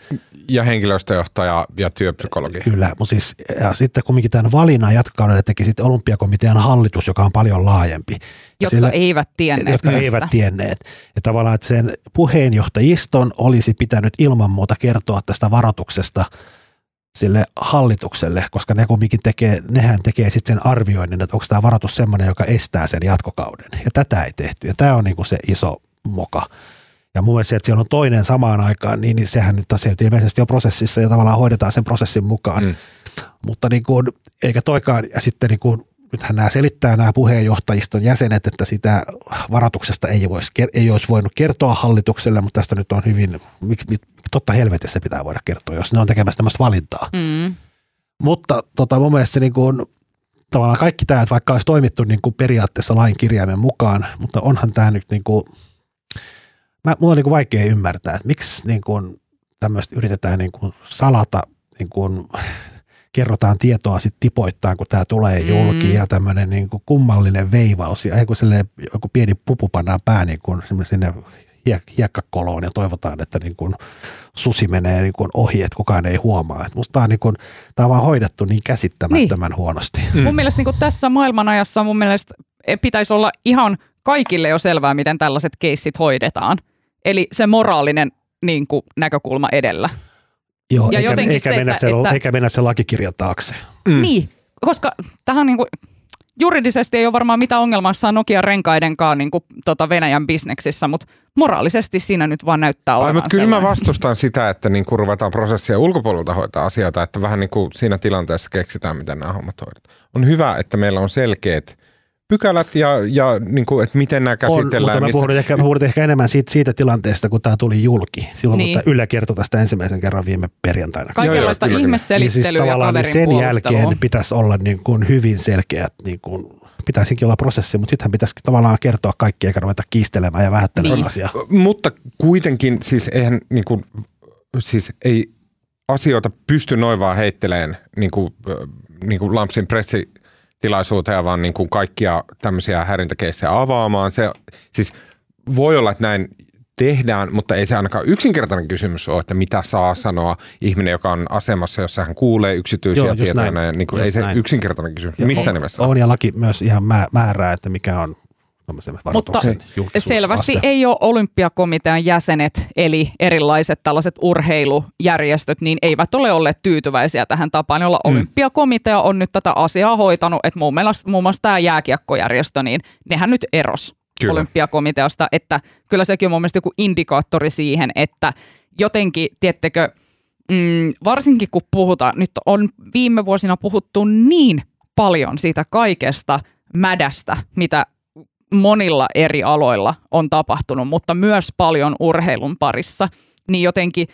Ja henkilöstöjohtaja ja työpsykologi. Kyllä, mutta siis ja sitten kumminkin tämän valinnan jatkokaudelle teki sitten olympiakomitean hallitus, joka on paljon laajempi. Jotka sillä, eivät tienneet. Jotka tästä. eivät tienneet. Ja tavallaan, että sen puheenjohtajiston olisi pitänyt ilman muuta kertoa tästä varoituksesta sille hallitukselle, koska ne kumminkin tekee, nehän tekee sitten sen arvioinnin, että onko tämä varoitus sellainen, joka estää sen jatkokauden. Ja tätä ei tehty. Ja tämä on niin kuin se iso moka. Ja mun mielestä se, että siellä on toinen samaan aikaan, niin, niin sehän nyt tosiaan ilmeisesti on prosessissa ja tavallaan hoidetaan sen prosessin mukaan. Mm. Mutta niin kuin, eikä toikaan, ja sitten niin kuin, nythän nämä selittää nämä puheenjohtajiston jäsenet, että sitä varoituksesta ei, vois, ei olisi voinut kertoa hallitukselle, mutta tästä nyt on hyvin, totta helvetissä pitää voida kertoa, jos ne on tekemässä tämmöistä valintaa. Mm. Mutta tota, mun mielestä se niin kuin, tavallaan kaikki tämä, että vaikka olisi toimittu niin kuin periaatteessa lain kirjaimen mukaan, mutta onhan tämä nyt niin kuin, mä, mulla on niin kuin vaikea ymmärtää, että miksi niin kuin tämmöistä yritetään niin kuin salata, niin kuin kerrotaan tietoa sitten tipoittain, kun tämä tulee julki mm. ja tämmöinen niin kuin kummallinen veivaus ja kun joku pieni pupu pannaan pää niin kuin sinne hiekkakoloon ja toivotaan, että niin kuin susi menee niin kuin ohi, että kukaan ei huomaa. Et musta tämä on, niin kuin, tämä on vaan hoidettu niin käsittämättömän niin. huonosti. Mm. Mun mielestä niin kuin tässä maailmanajassa mun mielestä pitäisi olla ihan kaikille jo selvää, miten tällaiset keissit hoidetaan – Eli se moraalinen niin kuin, näkökulma edellä. Joo, ja eikä, eikä, se, mennä että, se, että, eikä mennä se lakikirja taakse. Mm. Niin, koska tähän niin kuin, juridisesti ei ole varmaan mitään ongelmaa saa Nokia renkaidenkaan niin kuin, tota Venäjän bisneksissä, mutta moraalisesti siinä nyt vaan näyttää olevan mutta kyllä mä vastustan sitä, että niin kuin ruvetaan prosessia ulkopuolelta hoitaa asioita, että vähän niin kuin siinä tilanteessa keksitään, miten nämä hommat hoidetaan. On hyvä, että meillä on selkeät pykälät ja, ja niin kuin, että miten nämä käsitellään. On, mutta mä puhun, ehkä, mä puhun ehkä enemmän siitä, siitä tilanteesta, kun tämä tuli julki. Silloin niin. kun Yle kertoi tästä ensimmäisen kerran viime perjantaina. Kaikenlaista ihmeselittelyä niin siis ja niin sen jälkeen pitäisi olla niin kuin hyvin selkeät niin kuin pitäisikin olla prosessi, mutta sittenhän pitäisi tavallaan kertoa kaikki eikä ruveta kiistelemään ja vähättelemään niin. asiaa. Mutta kuitenkin siis eihän niin kuin, siis ei asioita pysty noin vaan heitteleen niin kuin, niin kuin Lampsin pressi tilaisuuteen, vaan niin kuin kaikkia tämmöisiä häirintäkeissejä avaamaan. Se, siis voi olla, että näin tehdään, mutta ei se ainakaan yksinkertainen kysymys ole, että mitä saa sanoa ihminen, joka on asemassa, jossa hän kuulee yksityisiä Joo, tietoja. Näin. Niin kuin, ei se näin. yksinkertainen kysymys ja missä on, nimessä. On ja laki myös ihan määrää, että mikä on mutta selvästi ei ole olympiakomitean jäsenet, eli erilaiset tällaiset urheilujärjestöt, niin eivät ole olleet tyytyväisiä tähän tapaan, jolla mm. olympiakomitea on nyt tätä asiaa hoitanut. Että muun, mielestä, muun muassa tämä jääkiekkojärjestö, niin nehän nyt eros kyllä. olympiakomiteasta, että kyllä sekin on mun mielestä joku indikaattori siihen, että jotenkin, tiettekö, mm, varsinkin kun puhutaan, nyt on viime vuosina puhuttu niin paljon siitä kaikesta mädästä, mitä monilla eri aloilla on tapahtunut, mutta myös paljon urheilun parissa, niin jotenkin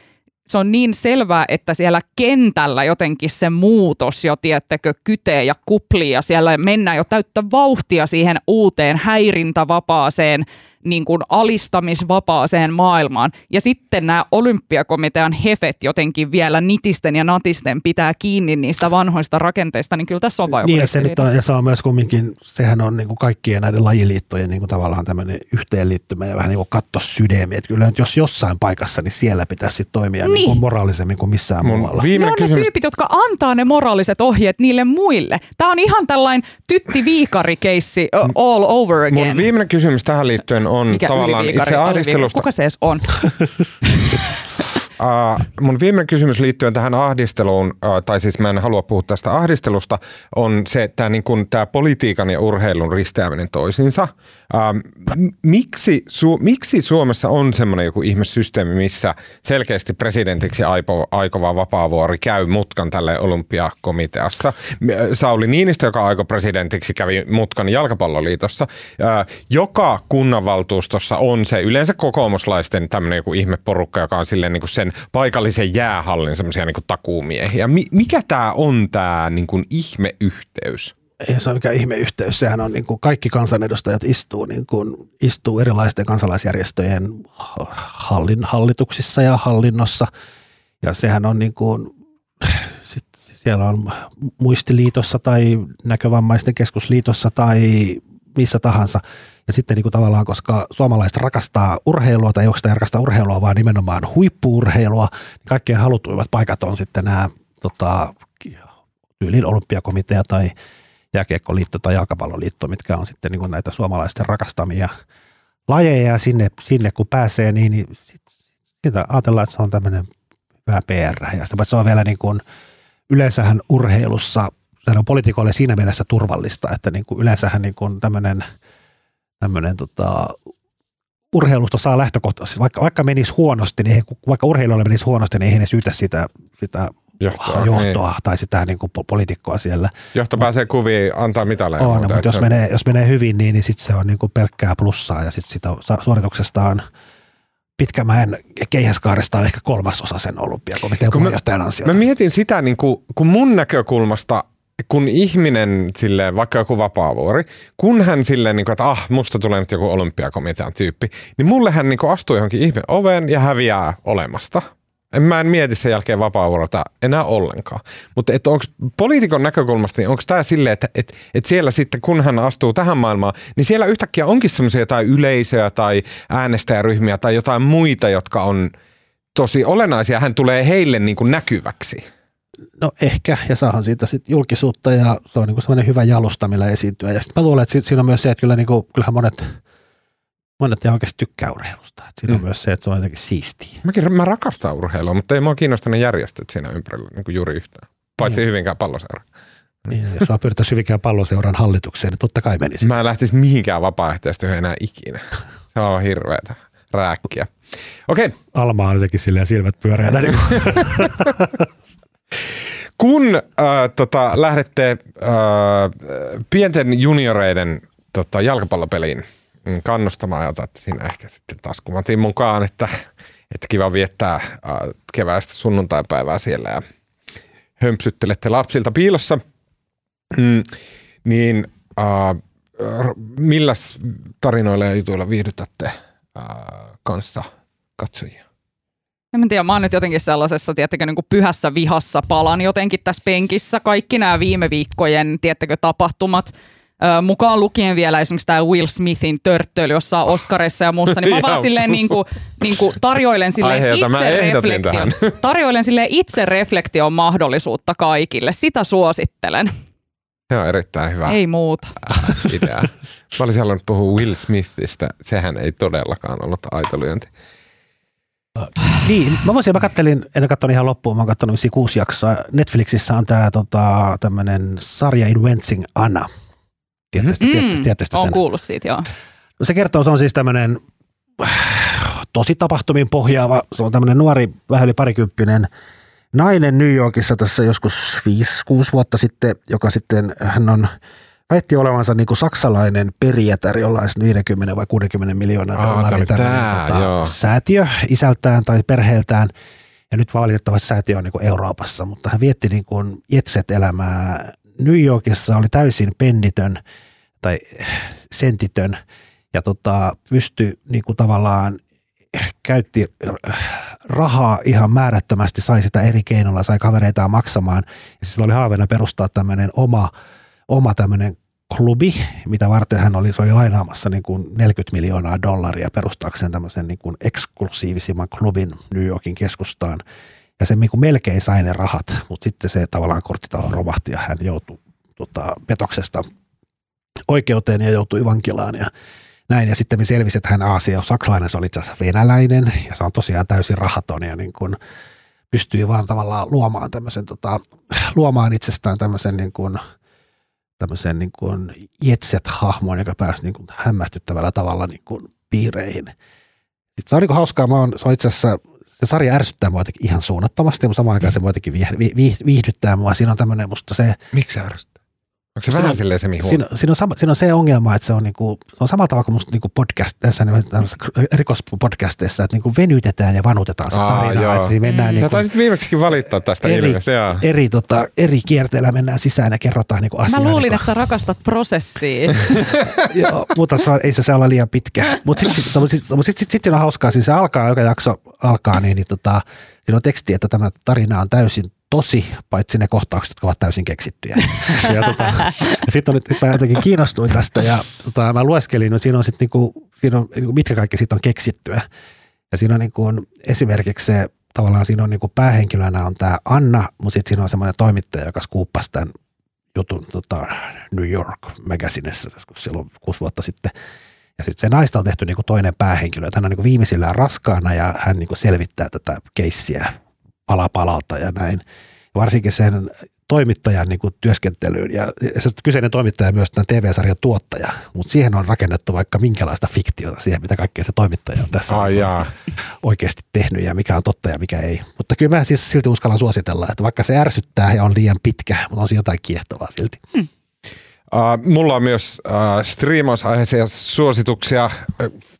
se on niin selvää, että siellä kentällä jotenkin se muutos jo, tiettekö, kytee ja kuplii ja siellä mennään jo täyttä vauhtia siihen uuteen häirintävapaaseen niin kuin alistamisvapaaseen maailmaan. Ja sitten nämä olympiakomitean hefet jotenkin vielä nitisten ja natisten pitää kiinni niistä vanhoista rakenteista, niin kyllä tässä on vain niin, ja se, nyt on, ja se on myös kumminkin, sehän on niin kuin kaikkien näiden lajiliittojen niin kuin tavallaan tämmöinen yhteenliittymä ja vähän niin kuin katto sydämi. Että kyllä nyt jos jossain paikassa, niin siellä pitäisi sit toimia niin. Niin kuin moraalisemmin kuin missään Mun muualla. Ne on ne kysymys. tyypit, jotka antaa ne moraaliset ohjeet niille muille. Tämä on ihan tällainen tytti all over again. Mun viimeinen kysymys tähän liittyen on Mikä tavallaan itse ahdistelusta. Kuka se edes on? Uh, mun viimeinen kysymys liittyen tähän ahdisteluun, uh, tai siis mä en halua puhua tästä ahdistelusta, on se, että niin kun tämä politiikan ja urheilun risteäminen toisiinsa. Uh, miksi, su, miksi Suomessa on semmoinen joku ihmesysteemi, missä selkeästi presidentiksi aipo, aikova vapaavuori käy mutkan tälle olympiakomiteassa? Sauli Niinistö, joka aikoi presidentiksi, kävi mutkan jalkapalloliitossa. Uh, joka kunnanvaltuustossa on se yleensä kokoomuslaisten tämmöinen joku ihmeporukka, joka on silleen niin kuin sen paikallisen jäähallin semmoisia niin takuumiehiä. Mi- mikä tämä on tämä niin ihmeyhteys? Ei se ole mikään ihmeyhteys. Sehän on niin kuin kaikki kansanedustajat istuu, niin kuin, istuu erilaisten kansalaisjärjestöjen hallin, hallituksissa ja hallinnossa. Ja sehän on niin kuin, sit siellä on muistiliitossa tai näkövammaisten keskusliitossa tai missä tahansa. Ja sitten niin kuin tavallaan, koska suomalaiset rakastaa urheilua tai sitä rakastaa urheilua, vaan nimenomaan huippuurheilua, niin kaikkein halutuimmat paikat on sitten nämä tota, tyyliin olympiakomitea tai jääkiekkoliitto tai jalkapalloliitto, mitkä on sitten niin kuin näitä suomalaisten rakastamia lajeja ja sinne, sinne kun pääsee, niin, niin sit, sitä ajatellaan, että se on tämmöinen hyvä PR. Ja sitä, se on vielä niin kuin, yleensähän urheilussa, sehän on poliitikoille siinä mielessä turvallista, että niin kuin yleensähän niin kuin tämmöinen, tämmöinen tota, urheilusta saa lähtökohtaisesti, vaikka, vaikka menisi huonosti, niin ei, vaikka urheilijoille menisi huonosti, niin ei he syytä sitä, sitä Johtoa, johtoa tai sitä niin kuin poliitikkoa siellä. Johto pääsee kuviin, antaa mitaleja. On, muuta, mutta jos se- menee, jos menee hyvin, niin, niin sitten se on niin kuin pelkkää plussaa ja sitten sitä sa- suorituksesta on Pitkämäen keihäskaaresta on ehkä kolmasosa sen olympiakomitean puheenjohtajan ansiota. Mä mietin sitä, niin kuin, kun mun näkökulmasta, kun ihminen, silleen, vaikka joku vapaavuori, kun hän silleen, niin kuin, että ah, musta tulee nyt joku olympiakomitean tyyppi, niin mulle hän niin kuin, astuu johonkin ihme oveen ja häviää olemasta. En, mä en mieti sen jälkeen vapaavuorota enää ollenkaan. Mutta onko poliitikon näkökulmasta, niin onko tämä silleen, että et, et siellä sitten kun hän astuu tähän maailmaan, niin siellä yhtäkkiä onkin semmoisia jotain yleisöjä tai äänestäjäryhmiä tai jotain muita, jotka on tosi olennaisia. Hän tulee heille niin kuin näkyväksi. No ehkä, ja saahan siitä sit julkisuutta ja se on niinku sellainen hyvä jalusta, millä esiintyä. Ja sitten mä luulen, että siinä on myös se, että kyllä niinku, kyllähän monet, monet ihan oikeasti tykkää urheilusta. Et siinä mm. on myös se, että se on jotenkin siistiä. Mäkin mä rakastan urheilua, mutta ei mua kiinnosta ne järjestöt siinä ympärillä niin kuin juuri yhtään. Paitsi hyvinkään palloseura. Niin, jos sua pyrittäisiin hyvinkään palloseuran hallitukseen, niin totta kai menisi. Mä en lähtisi mihinkään vapaaehtoistyöhön enää ikinä. Se on hirveetä rääkkiä. Okei, Alma on jotenkin silleen silmät pyöreänä. Niin kun äh, tota, lähdette äh, pienten junioreiden tota, jalkapallopeliin mm, kannustamaan ja otatte siinä ehkä sitten taskumatin mukaan, että, että kiva viettää äh, keväästä sunnuntaipäivää siellä ja hömpsyttelette lapsilta piilossa, mm, niin äh, milläs tarinoilla ja jutuilla viihdytätte äh, kanssa katsojia? En mä tiedä, mä oon nyt jotenkin sellaisessa, tiettäkö, niin kuin pyhässä vihassa palan jotenkin tässä penkissä. Kaikki nämä viime viikkojen, tiettäkö, tapahtumat, ö, mukaan lukien vielä esimerkiksi tämä Will Smithin törttöily jossain Oscarissa ja muussa, niin mä vaan Joo. silleen niin kuin, niin kuin tarjoilen mä itse reflektion, tarjoilen silleen itse reflektion mahdollisuutta kaikille. Sitä suosittelen. Se on erittäin hyvä. Ei muuta. idea. Mä olisin halunnut puhua Will Smithistä. Sehän ei todellakaan ollut aito lyönti. Niin, mä voisin, mä kattelin, en katsonut ihan loppuun, mä oon katsonut vissiin kuusi jaksoa. Netflixissä on tää tota, tämmönen sarja Inventing Anna. Tiedätte, mm, tiedätte, tiedätte sen? kuullut siitä, joo. No se kertoo, se on siis tämmöinen tosi tapahtumiin pohjaava, se on tämmöinen nuori, vähän yli parikymppinen nainen New Yorkissa tässä joskus 5-6 vuotta sitten, joka sitten, hän on väitti olevansa niin kuin saksalainen perijätär jollain 50 vai 60 miljoonaa Aa, dollaria joo. säätiö isältään tai perheeltään. Ja nyt valitettavasti säätiö on niin kuin Euroopassa, mutta hän vietti niin kuin jetset-elämää New Yorkissa, oli täysin pennitön tai sentitön ja tota, pystyi niin kuin tavallaan käytti rahaa ihan määrättömästi, sai sitä eri keinoilla, sai kavereitaan maksamaan. Ja sillä oli haaveena perustaa tämmöinen oma, oma tämmöinen klubi, mitä varten hän oli, oli lainaamassa niin kuin 40 miljoonaa dollaria perustaakseen tämmöisen niin kuin eksklusiivisimman klubin New Yorkin keskustaan. Ja se niin kuin melkein sai ne rahat, mutta sitten se tavallaan korttitalo romahti ja hän joutui tota, petoksesta oikeuteen ja joutui vankilaan. Ja näin. Ja sitten me selvisi, että hän Aasia on saksalainen, se oli itse asiassa venäläinen ja se on tosiaan täysin rahaton ja niin kuin pystyy vaan tavallaan luomaan tämmöisen, tota, luomaan itsestään tämmöisen niin kuin, tämmöisen niin kuin jetset-hahmon, joka pääsi niin kuin hämmästyttävällä tavalla niin kuin piireihin. Sitten se on niin kuin hauskaa, mä oon, se on itse asiassa, se sarja ärsyttää mua ihan suunnattomasti, mutta samaan aikaan se mua viihdyttää mua. Siinä on tämmöinen musta se... Miksi ärsyttää? Onko se siinä, vähän silleen semi siinä, siinä, on sama, siinä on se ongelma, että se on, niinku, se on samalla tavalla kuin musta niinku podcast, rikospodcasteissa, että niinku venytetään ja vanutetaan se tarina. Aa, että siinä mennään mm. niinku, taisit viimeksikin valittaa tästä eri, ilmeestä. Eri, tota, eri kierteellä mennään sisään ja kerrotaan niinku asiaa. Mä luulin, niinku. että sä rakastat prosessia. joo, mutta se on, ei se saa olla liian pitkä. Mutta sitten sit, sit, sit, sit, sit, sit, on hauskaa, siis se alkaa, joka jakso alkaa, niin, niin tota, siinä on teksti, että tämä tarina on täysin tosi, paitsi ne kohtaukset, jotka ovat täysin keksittyjä. ja, tota, sitten mä jotenkin kiinnostuin tästä ja tota, mä lueskelin, no siinä on sitten niinku, siinä niinku, mitkä kaikki siitä on keksittyä. Ja siinä on niinku, esimerkiksi se, tavallaan siinä on niinku päähenkilönä on tämä Anna, mutta sitten siinä on semmoinen toimittaja, joka skuuppasi tämän jutun tota, New York Magazinessa joskus silloin kuusi vuotta sitten. Ja sitten se naista on tehty niinku toinen päähenkilö, että hän on niinku viimeisillään raskaana ja hän niinku selvittää tätä keissiä pala palalta ja näin. Varsinkin sen toimittajan niin kuin työskentelyyn. Ja se kyseinen toimittaja myös tämän TV-sarjan tuottaja, mutta siihen on rakennettu vaikka minkälaista fiktiota siihen, mitä kaikkea se toimittaja on tässä Ai jaa. oikeasti tehnyt ja mikä on totta ja mikä ei. Mutta kyllä mä siis silti uskallan suositella, että vaikka se ärsyttää ja on liian pitkä, mutta on se jotain kiehtovaa silti. Hmm. Uh, mulla on myös uh, striimausaiheisia suosituksia.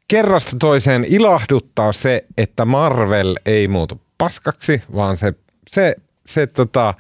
Kerrasta toiseen ilahduttaa se, että Marvel ei muutu paskaksi, vaan se, se, se, tota,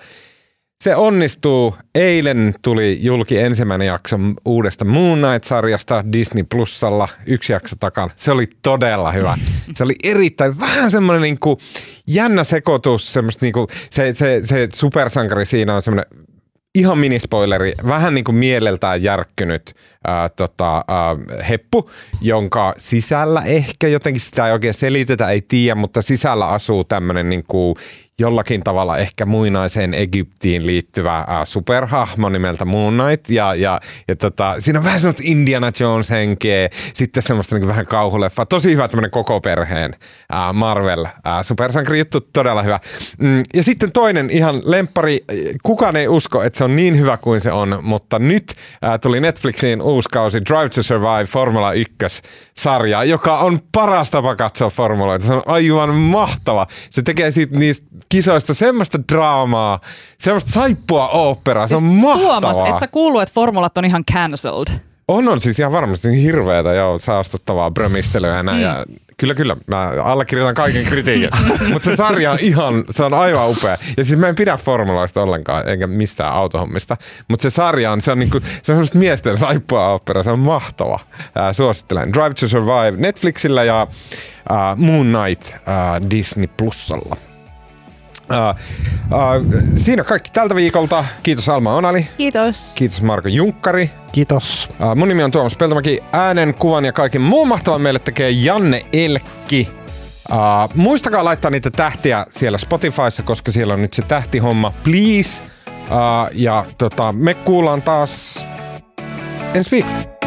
se onnistuu. Eilen tuli julki ensimmäinen jakso uudesta Moon Knight-sarjasta Disney Plusalla, yksi jakso takana. Se oli todella hyvä. Se oli erittäin, vähän semmoinen niin kuin jännä sekoitus, semmoista niin kuin, se, se, se supersankari siinä on semmoinen ihan minispoileri, vähän niin kuin mieleltään järkkynyt ää, tota, ää, heppu, jonka sisällä ehkä jotenkin sitä ei oikein selitetä, ei tiedä, mutta sisällä asuu tämmöinen niin kuin jollakin tavalla ehkä muinaiseen Egyptiin liittyvä äh, superhahmo nimeltä Moon Knight. Ja, ja, ja tota, siinä on vähän semmoista Indiana Jones-henkeä, sitten semmoista niin vähän kauhuleffa. Tosi hyvä tämmöinen koko perheen äh, Marvel äh, supersankari juttu, todella hyvä. Mm, ja sitten toinen ihan lempari, kukaan ei usko, että se on niin hyvä kuin se on, mutta nyt äh, tuli Netflixiin uusi kausi Drive to Survive Formula 1-sarja, joka on paras tapa katsoa formuloita. Se on aivan mahtava. Se tekee siitä niistä kisoista semmoista draamaa, semmoista saippua oopperaa, se on siis mahtavaa. Tuomas, et sä kuullut, että formulat on ihan cancelled? On, on siis ihan varmasti hirveätä ja saastuttavaa brömistelyä. Mm. Ja kyllä, kyllä. Mä allekirjoitan kaiken kritiikin. Mutta se sarja on ihan, se on aivan upea. Ja siis mä en pidä formuloista ollenkaan, enkä mistään autohommista. Mutta se sarja on, se on, niinku, se on semmoista miesten saippua opera. Se on mahtava. Ää, suosittelen. Drive to Survive Netflixillä ja ää, Moon Knight ää, Disney Plusalla. Uh, uh, siinä kaikki tältä viikolta. Kiitos Alma Onali. Kiitos. Kiitos Marko Junkkari. Kiitos. Uh, mun nimi on Tuomas Peltomäki. Äänen, kuvan ja kaiken muun mahtavan meille tekee Janne Elkki. Uh, muistakaa laittaa niitä tähtiä siellä Spotifyssa, koska siellä on nyt se tähtihomma. Please. Uh, ja tota, me kuullaan taas ensi viikolla.